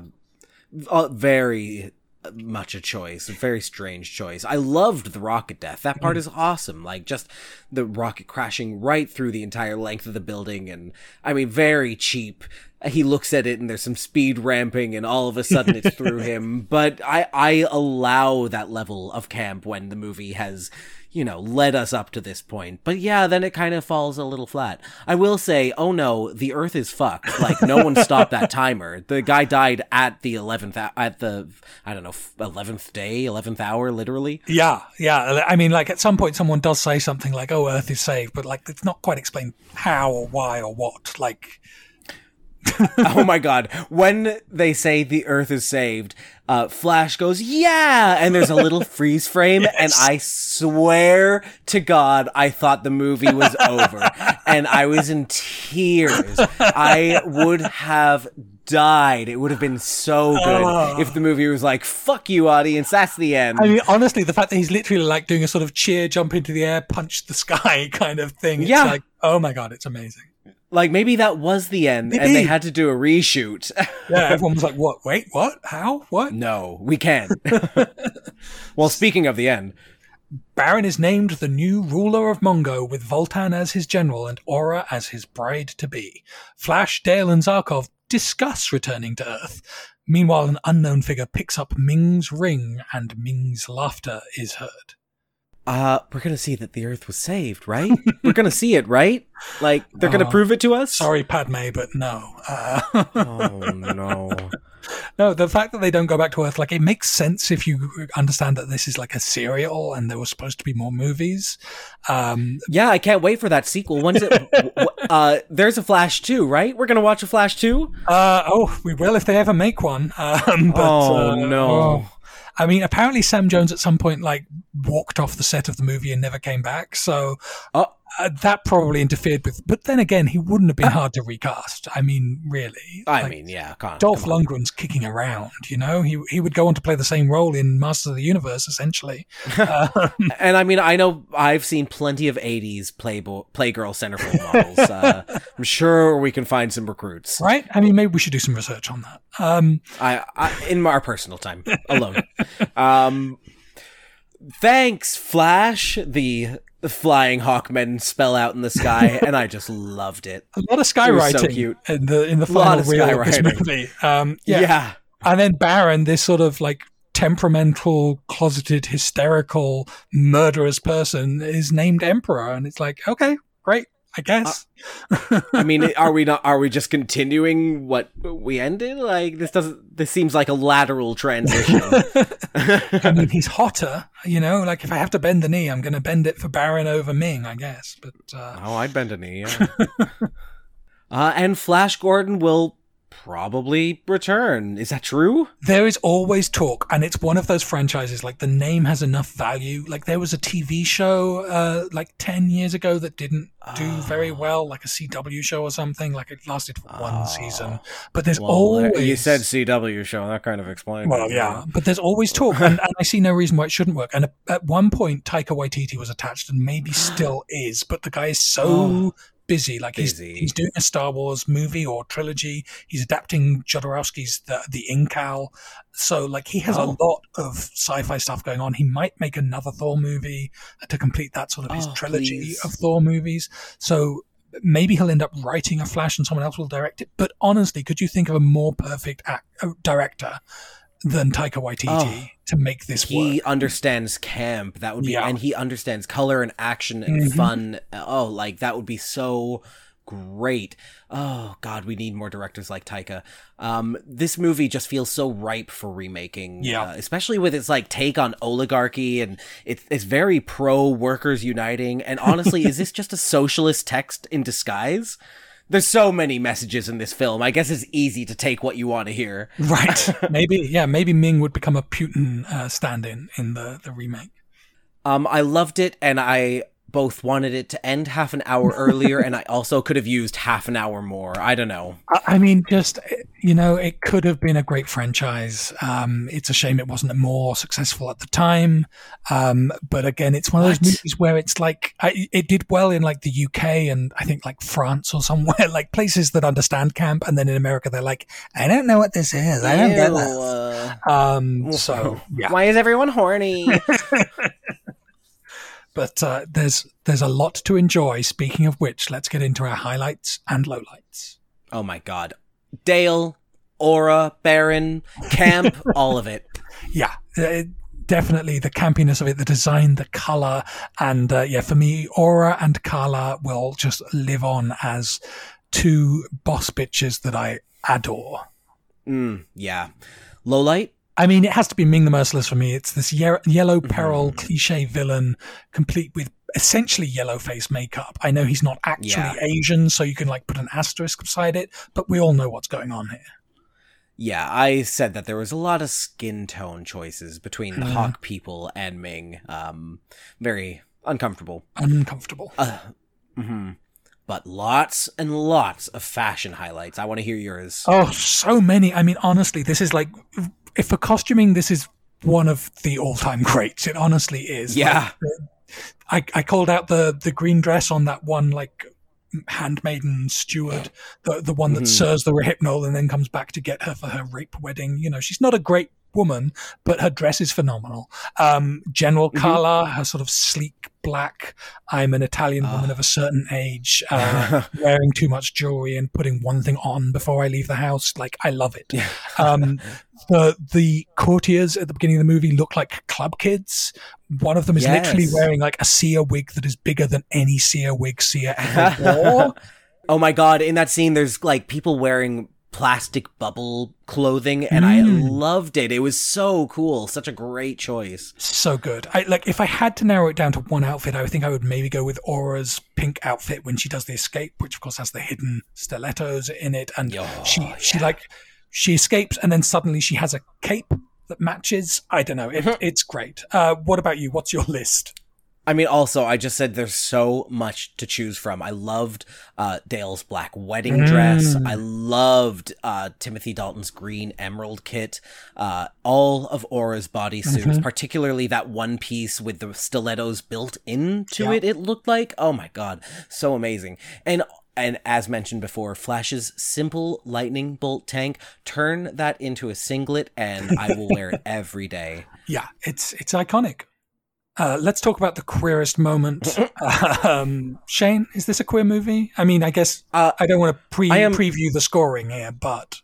uh, very much a choice. A very strange choice. I loved the rocket death. That part mm. is awesome. Like just the rocket crashing right through the entire length of the building, and I mean, very cheap. he looks at it and there's some speed ramping and all of a sudden it's through *laughs* him. But I, I allow that level of camp when the movie has, you know, led us up to this point. But yeah, then it kind of falls a little flat. I will say, oh no, the earth is fucked. Like no one stopped that *laughs* timer. The guy died at the 11th, at the, I don't know, 11th day, 11th hour, literally. Yeah, yeah. I mean, like at some point, someone does say something like, "Oh, Earth is saved," but like it's not quite explained how or why or what. Like, *laughs* oh my god. When they say the earth is saved, uh, Flash goes, yeah! And there's a little *laughs* freeze frame, yes. and I swear to God, I thought the movie was over. and I was in tears. I would have died. It would have been so good oh. if the movie was like, fuck you, audience, that's the end. I mean, honestly, the fact that he's literally like doing a sort of cheer, jump into the air, punch the sky *laughs* kind of thing. Yeah. like, oh my God, it's amazing. Like maybe that was the end, maybe. and they had to do a reshoot. *laughs* yeah, everyone was like, "What? Wait, what? How? What?" No, we can't. *laughs* well, speaking of the end, Barin is named the new ruler of Mongo, with Vultan as his general and Aura as his bride to be. Flash, Dale, and Zarkov discuss returning to Earth. Meanwhile, an unknown figure picks up Ming's ring, and Ming's laughter is heard uh, we're gonna see that the Earth was saved, right? we're gonna see it, right? Like they're gonna uh, prove it to us. Sorry, Padme, but no. Uh, *laughs* oh no. No, the fact that they don't go back to Earth, like it makes sense if you understand that this is like a serial and there were supposed to be more movies. Um, yeah, I can't wait for that sequel. When's it? uh, there's a Flash 2, right? We're gonna watch a Flash 2? Uh, oh, we will if they ever make one. *laughs* Um, but, oh no. Oh. I mean, apparently Sam Jones at some point like walked off the set of the movie and never came back. So uh, uh, that probably interfered with. But then again, he wouldn't have been hard to recast. I mean, really. I like, mean, yeah, can't, Dolph Lundgren's kicking around. You know, he he would go on to play the same role in Masters of the Universe, essentially. *laughs* um, and I mean, I know I've seen plenty of '80s Playboy Playgirl centerfold *laughs* models. Uh, I'm sure we can find some recruits. Right? I mean, maybe we should do some research on that. Um, I, I in our personal time alone. um, thanks, Flash. The the flying hawkmen spell out in the sky, *laughs* and I just loved it. A lot of skywriting so cute. in the in the final reel of this movie. Um, yeah. yeah, and then Barin, this sort of like temperamental, closeted, hysterical, murderous person, is named Emperor, and it's like, okay, great. I guess. Uh, I mean, *laughs* are we not? Are we just continuing what we ended? Like this doesn't. This seems like a lateral transition. *laughs* I mean, *laughs* he's hotter. You know, like if I have to bend the knee, I'm going to bend it for Barin over Ming, I guess. But uh... oh, I'd bend a knee. Yeah. uh, and Flash Gordon will probably return. Is that true? There is always talk, and it's one of those franchises. Like the name has enough value. Like there was a TV show uh, like ten years ago that didn't do oh. very well, like a CW show or something. Like it lasted for one oh. season, but there's well, always you said CW show. That kind of explains. Well, yeah, but there's always talk, and, and, I see no reason why it shouldn't work. And at one point, Taika Waititi was attached, and maybe *gasps* still is, but the guy is so oh busy. Like busy. He's, he's doing a Star Wars movie or trilogy. He's adapting Jodorowsky's The, the Incal. So like he has oh. a lot of sci-fi stuff going on. He might make another Thor movie to complete that sort of his oh, trilogy please. of Thor movies. So maybe he'll end up writing a Flash and someone else will direct it. But honestly, could you think of a more perfect act, uh, director than Taika Waititi oh, to make this he work. understands camp. That would be, yeah. and he understands color and action and mm-hmm. fun. Oh, like that would be so great. Oh God, we need more directors like Taika. Um, this movie just feels so ripe for remaking. Yeah, uh, especially with its like take on oligarchy and it's it's very pro workers uniting. And honestly, is this just a socialist text in disguise? There's so many messages in this film. I guess it's easy to take what you want to hear. Right. *laughs* maybe, yeah, maybe Ming would become a Putin uh, stand-in in the the remake. Um, I loved it, and I both wanted it to end half an hour earlier, and I also could have used half an hour more. I don't know. I mean, just you know, it could have been a great franchise. Um, it's a shame it wasn't more successful at the time. Um, but again, it's one of those what? movies where it's like I, it did well in like the UK and I think like France or somewhere, *laughs* like places that understand camp, and then in America they're like, I don't know what this is. I don't Ew. get that. Um, so yeah. why is everyone horny? *laughs* But uh, there's there's a lot to enjoy. Speaking of which, let's get into our highlights and lowlights. Oh my god! Dale, Aura, Barin, Camp, *laughs* all of it. Yeah, uh, definitely the campiness of it, the design, the color, and uh, yeah, for me, Aura and Kala will just live on as two boss bitches that I adore. Mm, yeah. Low light? I mean, it has to be Ming the Merciless for me. It's this ye- yellow peril cliche villain, complete with essentially yellow face makeup. I know he's not actually Yeah. Asian, so you can like put an asterisk beside it, but we all know what's going on here. Yeah, I said that there was a lot of skin tone choices between the Hawk people and Ming. Um, very uncomfortable. Uncomfortable. hmm But lots and lots of fashion highlights. I want to hear yours. Oh, so many. I mean, honestly, this is like, if for costuming, this is one of the all-time greats. It honestly is. Yeah. Like, I, I called out the the green dress on that one, like handmaiden steward, the the one that serves the Rohypnol and then comes back to get her for her rape wedding. You know, she's not a great woman, but her dress is phenomenal. Um, General Kala, her sort of sleek black. I'm an Italian woman of a certain age, *laughs* uh, wearing too much jewelry and putting one thing on before I leave the house. Like I love it. Um, *laughs* the the courtiers at the beginning of the movie look like club kids. One of them is literally wearing like a Sia wig that is bigger than any Sia wig Sia ever wore. *laughs* Oh my god, in that scene, there's like people wearing plastic bubble clothing, and I mm. loved it. It was so cool. Such a great choice. so good. I like if I had to narrow it down to one outfit, I would think I would maybe go with Aura's pink outfit when she does the escape, which of course has the hidden stilettos in it, and Oh, she she like she escapes and then suddenly she has a cape that matches. I don't know. It, it's great. Uh, what about you? What's your *laughs* list? I mean, also, I just said there's so much to choose from. I loved uh, Dale's black wedding dress. I loved uh, Timothy Dalton's green emerald kit. Uh, all of Aura's bodysuits, particularly that one piece with the stilettos built into Yeah. it. It looked like, oh my god, so amazing. And and as mentioned before, Flash's simple lightning bolt tank. Turn that into a singlet, and I will wear it *laughs* every day. Yeah, it's it's iconic. Uh, let's talk about the queerest moment. *laughs* um, Shane, is this a queer movie? I mean, I guess Uh, I don't want to pre am- preview the scoring here, but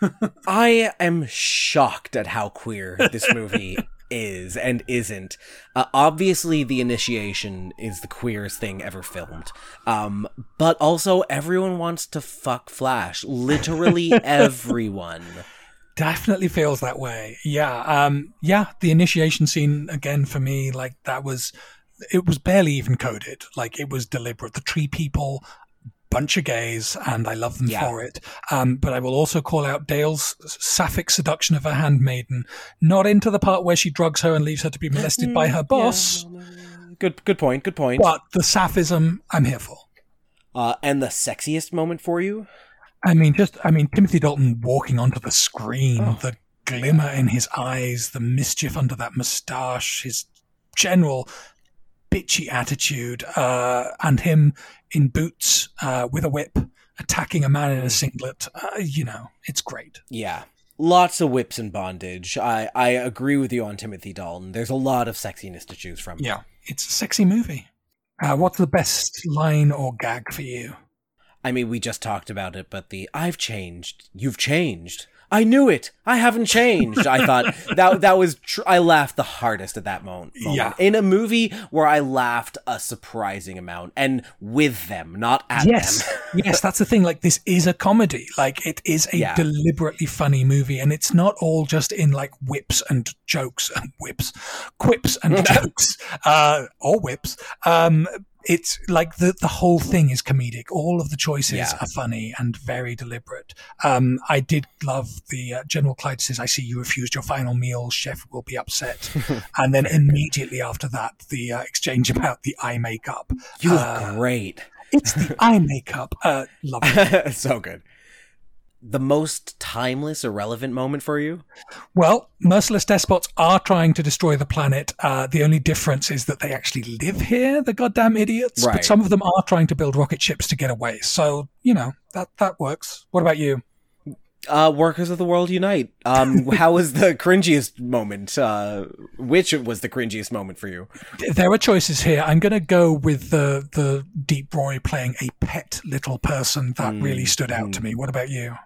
*laughs* I am shocked at how queer this movie is and isn't. Uh, obviously, the initiation is the queerest thing ever filmed. Um, but also, everyone wants to fuck Flash. Literally *laughs* everyone. definitely feels that way. Yeah, um, yeah. The initiation scene again for me, like that was, it was barely even coded. Like it was deliberate. The tree people, bunch of gays, and I love them Yeah. for it. Um, but I will also call out Dale's sapphic seduction of her handmaiden, not into the part where she drugs her and leaves her to be molested by her boss, Good, good point. Good point. but the sapphism I'm here for. Uh, and the sexiest moment for you? I mean, just I mean, Timothy Dalton walking onto the screen, the glimmer in his eyes, the mischief under that moustache, his general bitchy attitude, uh, and him in boots uh, with a whip attacking a man in a singlet. Uh, you know, it's great. Yeah. Lots of whips and bondage. I, I agree with you on Timothy Dalton. There's a lot of sexiness to choose from. Yeah, it's a sexy movie. Uh, what's the best line or gag for you? I mean, we just talked about it, but the I've changed, you've changed. I knew it. I haven't changed. I thought *laughs* that that was. Tr- I laughed the hardest at that moment. Yeah. In a movie where I laughed a surprising amount, and with them, not at Yes, them. *laughs* yes, that's the thing. Like, this is a comedy. Like, it is a Yeah. deliberately funny movie, and it's not all just in like whips and jokes and whips, quips and *laughs* jokes, uh, or whips. Um, it's like the the whole thing is comedic. All of the choices Yeah. are funny and very deliberate. Um, I did love the uh, General Klytus says, "I see you refused your final meal. Chef will be upset." *laughs* and then immediately after that, the uh, exchange about the eye makeup. You look Uh, great. it's the *laughs* eye makeup. Uh, love it. *laughs* so good. The most timeless, irrelevant moment for you? Well, merciless despots are trying to destroy the planet. Uh, the only difference is that they actually live here, the goddamn idiots. Right. But some of them are trying to build rocket ships to get away. So, you know, that, that works. What about you? Uh, Workers of the World Unite. Um, *laughs* how was the cringiest moment? Uh, which was the cringiest moment for you? There are choices here. I'm going to go with the, the Deep Roy playing a pet little person. That really stood out to me. What about you?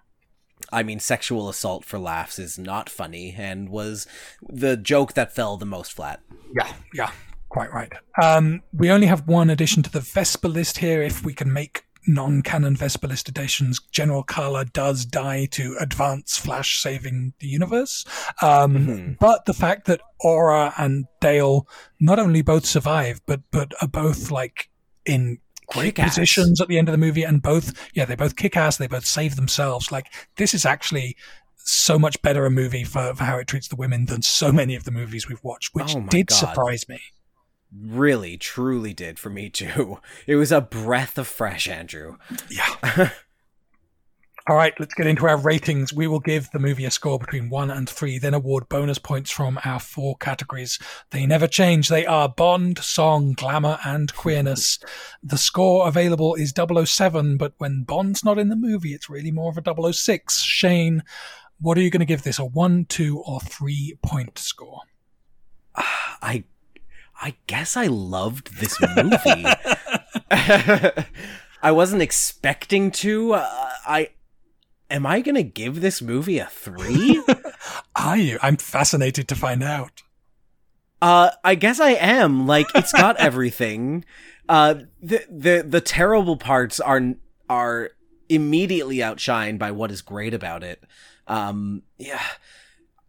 I mean, sexual assault for laughs is not funny and was the joke that fell the most flat. Yeah, yeah, quite right. Um, we only have one addition to the Vesper list here. If we can make non-canon Vesper list additions, General Kala does die to advance Flash saving the universe. Um, Mm-hmm. But the fact that Aura and Dale not only both survive, but but are both like in great Kick-ass. positions at the end of the movie, and both yeah they both kick ass. They both save themselves. Like this is actually. So much better a movie for, for how it treats the women than so many of the movies we've watched, which Oh did God. surprise me. Really, truly did for me too. *laughs* It was a breath of fresh, Andrew. Yeah. *laughs* All right, let's get into our ratings. We will give the movie a score between one and three, then award bonus points from our four categories. They never change. They are Bond, Song, Glamour, and Queerness. The score available is 007, but when Bond's not in the movie, it's really more of a 006. Shane, what are you going to give this? A one, two, or three point score? *sighs* I I guess I loved this movie. *laughs* I wasn't expecting to. Uh, I am I going to give this movie a 3? *laughs* Are you? I'm fascinated to find out. uh I guess I am. Like it's got *laughs* everything. Uh the the the terrible parts are are immediately outshined by what is great about it. Um yeah.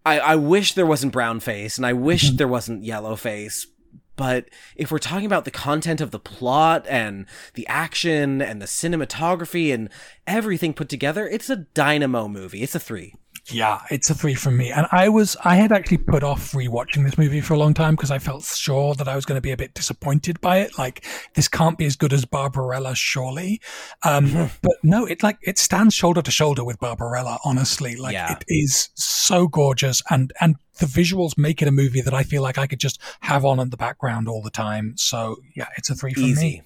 I, I wish there wasn't brown face and I wish there wasn't yellow face. But if we're talking about the content of the plot and the action and the cinematography and everything put together, it's a dynamo movie. It's a three. Yeah, it's a three from me. And I was, I had actually put off rewatching this movie for a long time because I felt sure that I was going to be a bit disappointed by it. Like, this can't be as good as Barbarella, surely. Um, but no, it like, it stands shoulder to shoulder with Barbarella, honestly. Like, Yeah. it is so gorgeous and, and the visuals make it a movie that I feel like I could just have on in the background all the time. So yeah, it's a three from Easy. me.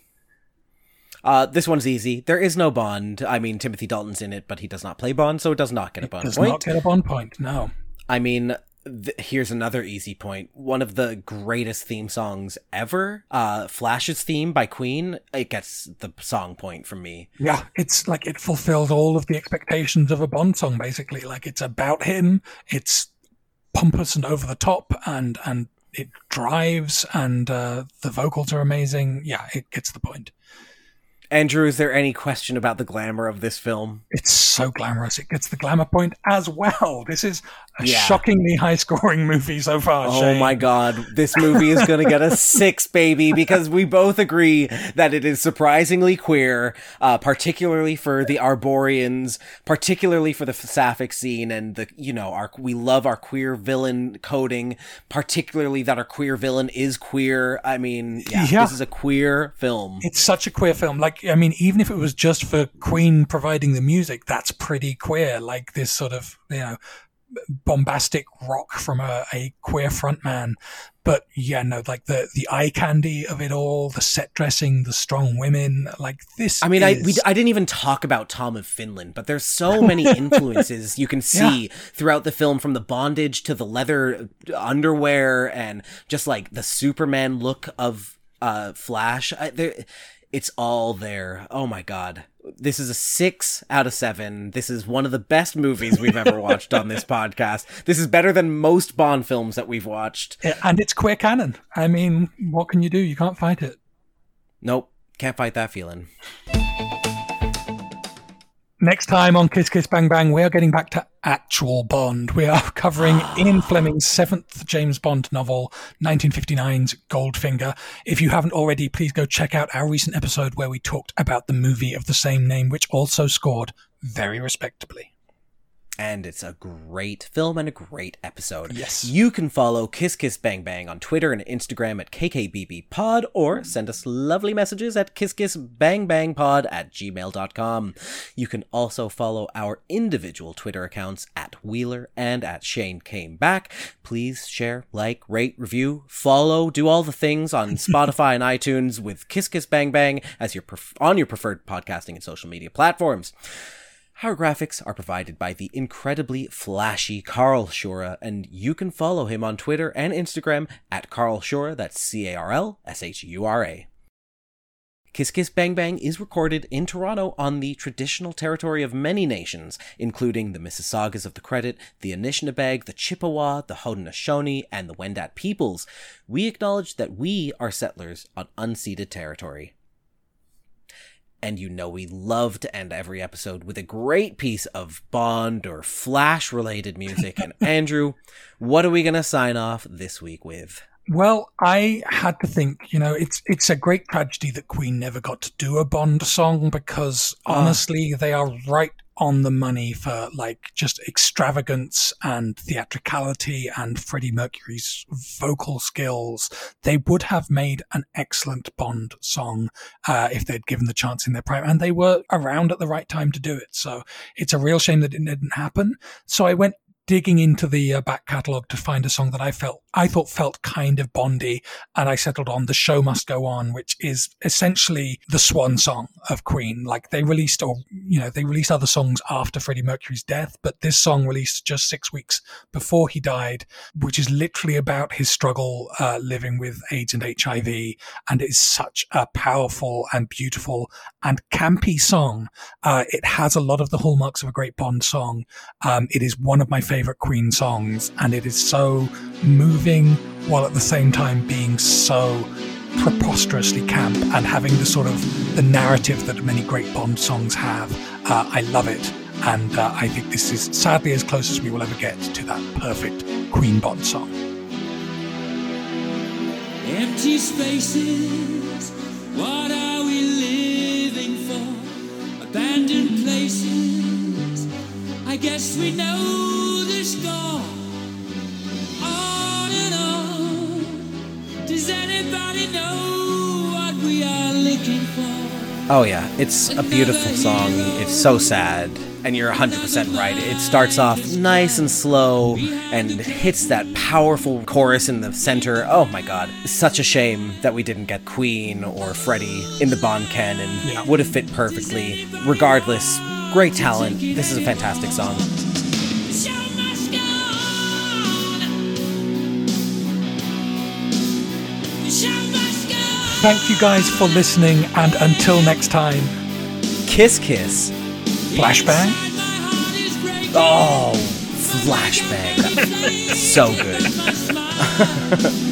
Uh, this one's easy. There is no Bond. I mean, Timothy Dalton's in it, but he does not play Bond, so it does not get a Bond Does point. not get a bond point. No. I mean, th- here's another easy point. One of the greatest theme songs ever, uh, Flash's theme by Queen, it gets the song point from me. Yeah, it's like it fulfills all of the expectations of a Bond song, basically. Like it's about him, it's pompous and over the top, and and it drives, and uh, the vocals are amazing. Yeah, it gets the point. Andrew, is there any question about the glamour of this film? It's so glamorous. It gets the glamour point as well. This is a Yeah. shockingly *laughs* high scoring movie so far. Oh Shane. my god, this movie is gonna get a *laughs* six, baby, because we both agree that it is surprisingly queer, uh, particularly for the Arborians, particularly for the sapphic scene, and the, you know, our, we love our queer villain coding, particularly that our queer villain is queer. I mean, yeah, Yeah. this is a queer film. It's such a queer film. Like, I mean, even if it was just for Queen providing the music, that's pretty queer. Like this sort of, you know, bombastic rock from a, a queer frontman. But yeah, no, like the, the eye candy of it all, the set dressing, the strong women, like this. I mean, I we, I didn't even talk about Tom of Finland, but there's so *laughs* many influences you can see throughout the film, from the bondage to the leather underwear, and just like the Superman look of uh, Flash. I, there, it's all there. Oh my god, this is a six out of seven. This is one of the best movies we've ever *laughs* watched on this podcast. This is better than most Bond films that we've watched. And it's queer canon. I mean, what can you do? You can't fight it. Nope, can't fight that feeling. Next time on Kiss Kiss Bang Bang, we are getting back to actual Bond. We are *laughs* covering *sighs* Ian Fleming's seventh James Bond novel, 1959's Goldfinger. If you haven't already, please go check out our recent episode where we talked about the movie of the same name, which also scored very respectably. And it's a great film and a great episode. Yes. You can follow Kiss Kiss Bang Bang on Twitter and Instagram at KKBB Pod or send us lovely messages at kisskissbangbangpod at gmail.com. You can also follow our individual Twitter accounts at Wheeler and at Shane Came Back. Please share, like, rate, review, follow, do all the things on *laughs* Spotify and iTunes with Kiss Kiss Bang Bang as your pref- on your preferred podcasting and social media platforms. Our graphics are provided by the incredibly flashy Carl Shura, and you can follow him on Twitter and Instagram at Carl Shura, that's C A R L S H U R A. Kiss Kiss Bang Bang is recorded in Toronto on the traditional territory of many nations, including the Mississaugas of the Credit, the Anishinaabeg, the Chippewa, the Haudenosaunee, and the Wendat peoples. We acknowledge that we are settlers on unceded territory. And you know we love to end every episode with a great piece of Bond or Flash related music. and *laughs* Andrew, what are we going to sign off this week with? Well, I had to think, you know, it's it's a great tragedy that Queen never got to do a Bond song because ah. honestly, they are right on the money for like just extravagance and theatricality and Freddie Mercury's vocal skills. They would have made an excellent Bond song uh, if they'd given the chance in their prime, and they were around at the right time to do it. So it's a real shame that it didn't happen. So I went digging into the uh, back catalogue to find a song that I felt I thought felt kind of Bondy, and I settled on "The Show Must Go On," which is essentially the swan song of Queen. Like they released, or you know, they released other songs after Freddie Mercury's death, but this song released just six weeks before he died, which is literally about his struggle uh, living with AIDS and HIV, and it is such a powerful and beautiful and campy song. Uh, it has a lot of the hallmarks of a great Bond song. Um, it is one of my favorite Queen songs, and it is so moving while at the same time being so preposterously camp and having the sort of the narrative that many great Bond songs have. Uh, I love it, and uh, I think this is sadly as close as we will ever get to that perfect Queen Bond song. Empty spaces, what are we living for? Abandoned places, I guess we know the score. On and on, does anybody know what we are looking for? Oh yeah, it's a beautiful song. It's so sad. And you're 100% right. It starts off nice and slow and hits that powerful chorus in the center. Oh my god. Such a shame that we didn't get Queen or Freddie in the Bond canon. Yeah. Would have fit perfectly. Regardless, great talent. This is a fantastic song. The show must go on. The show must go on. Thank you guys for listening, and until next time, Kiss Kiss. flashbang. My heart is breaking. Oh, flashbang. *laughs* so good. *laughs*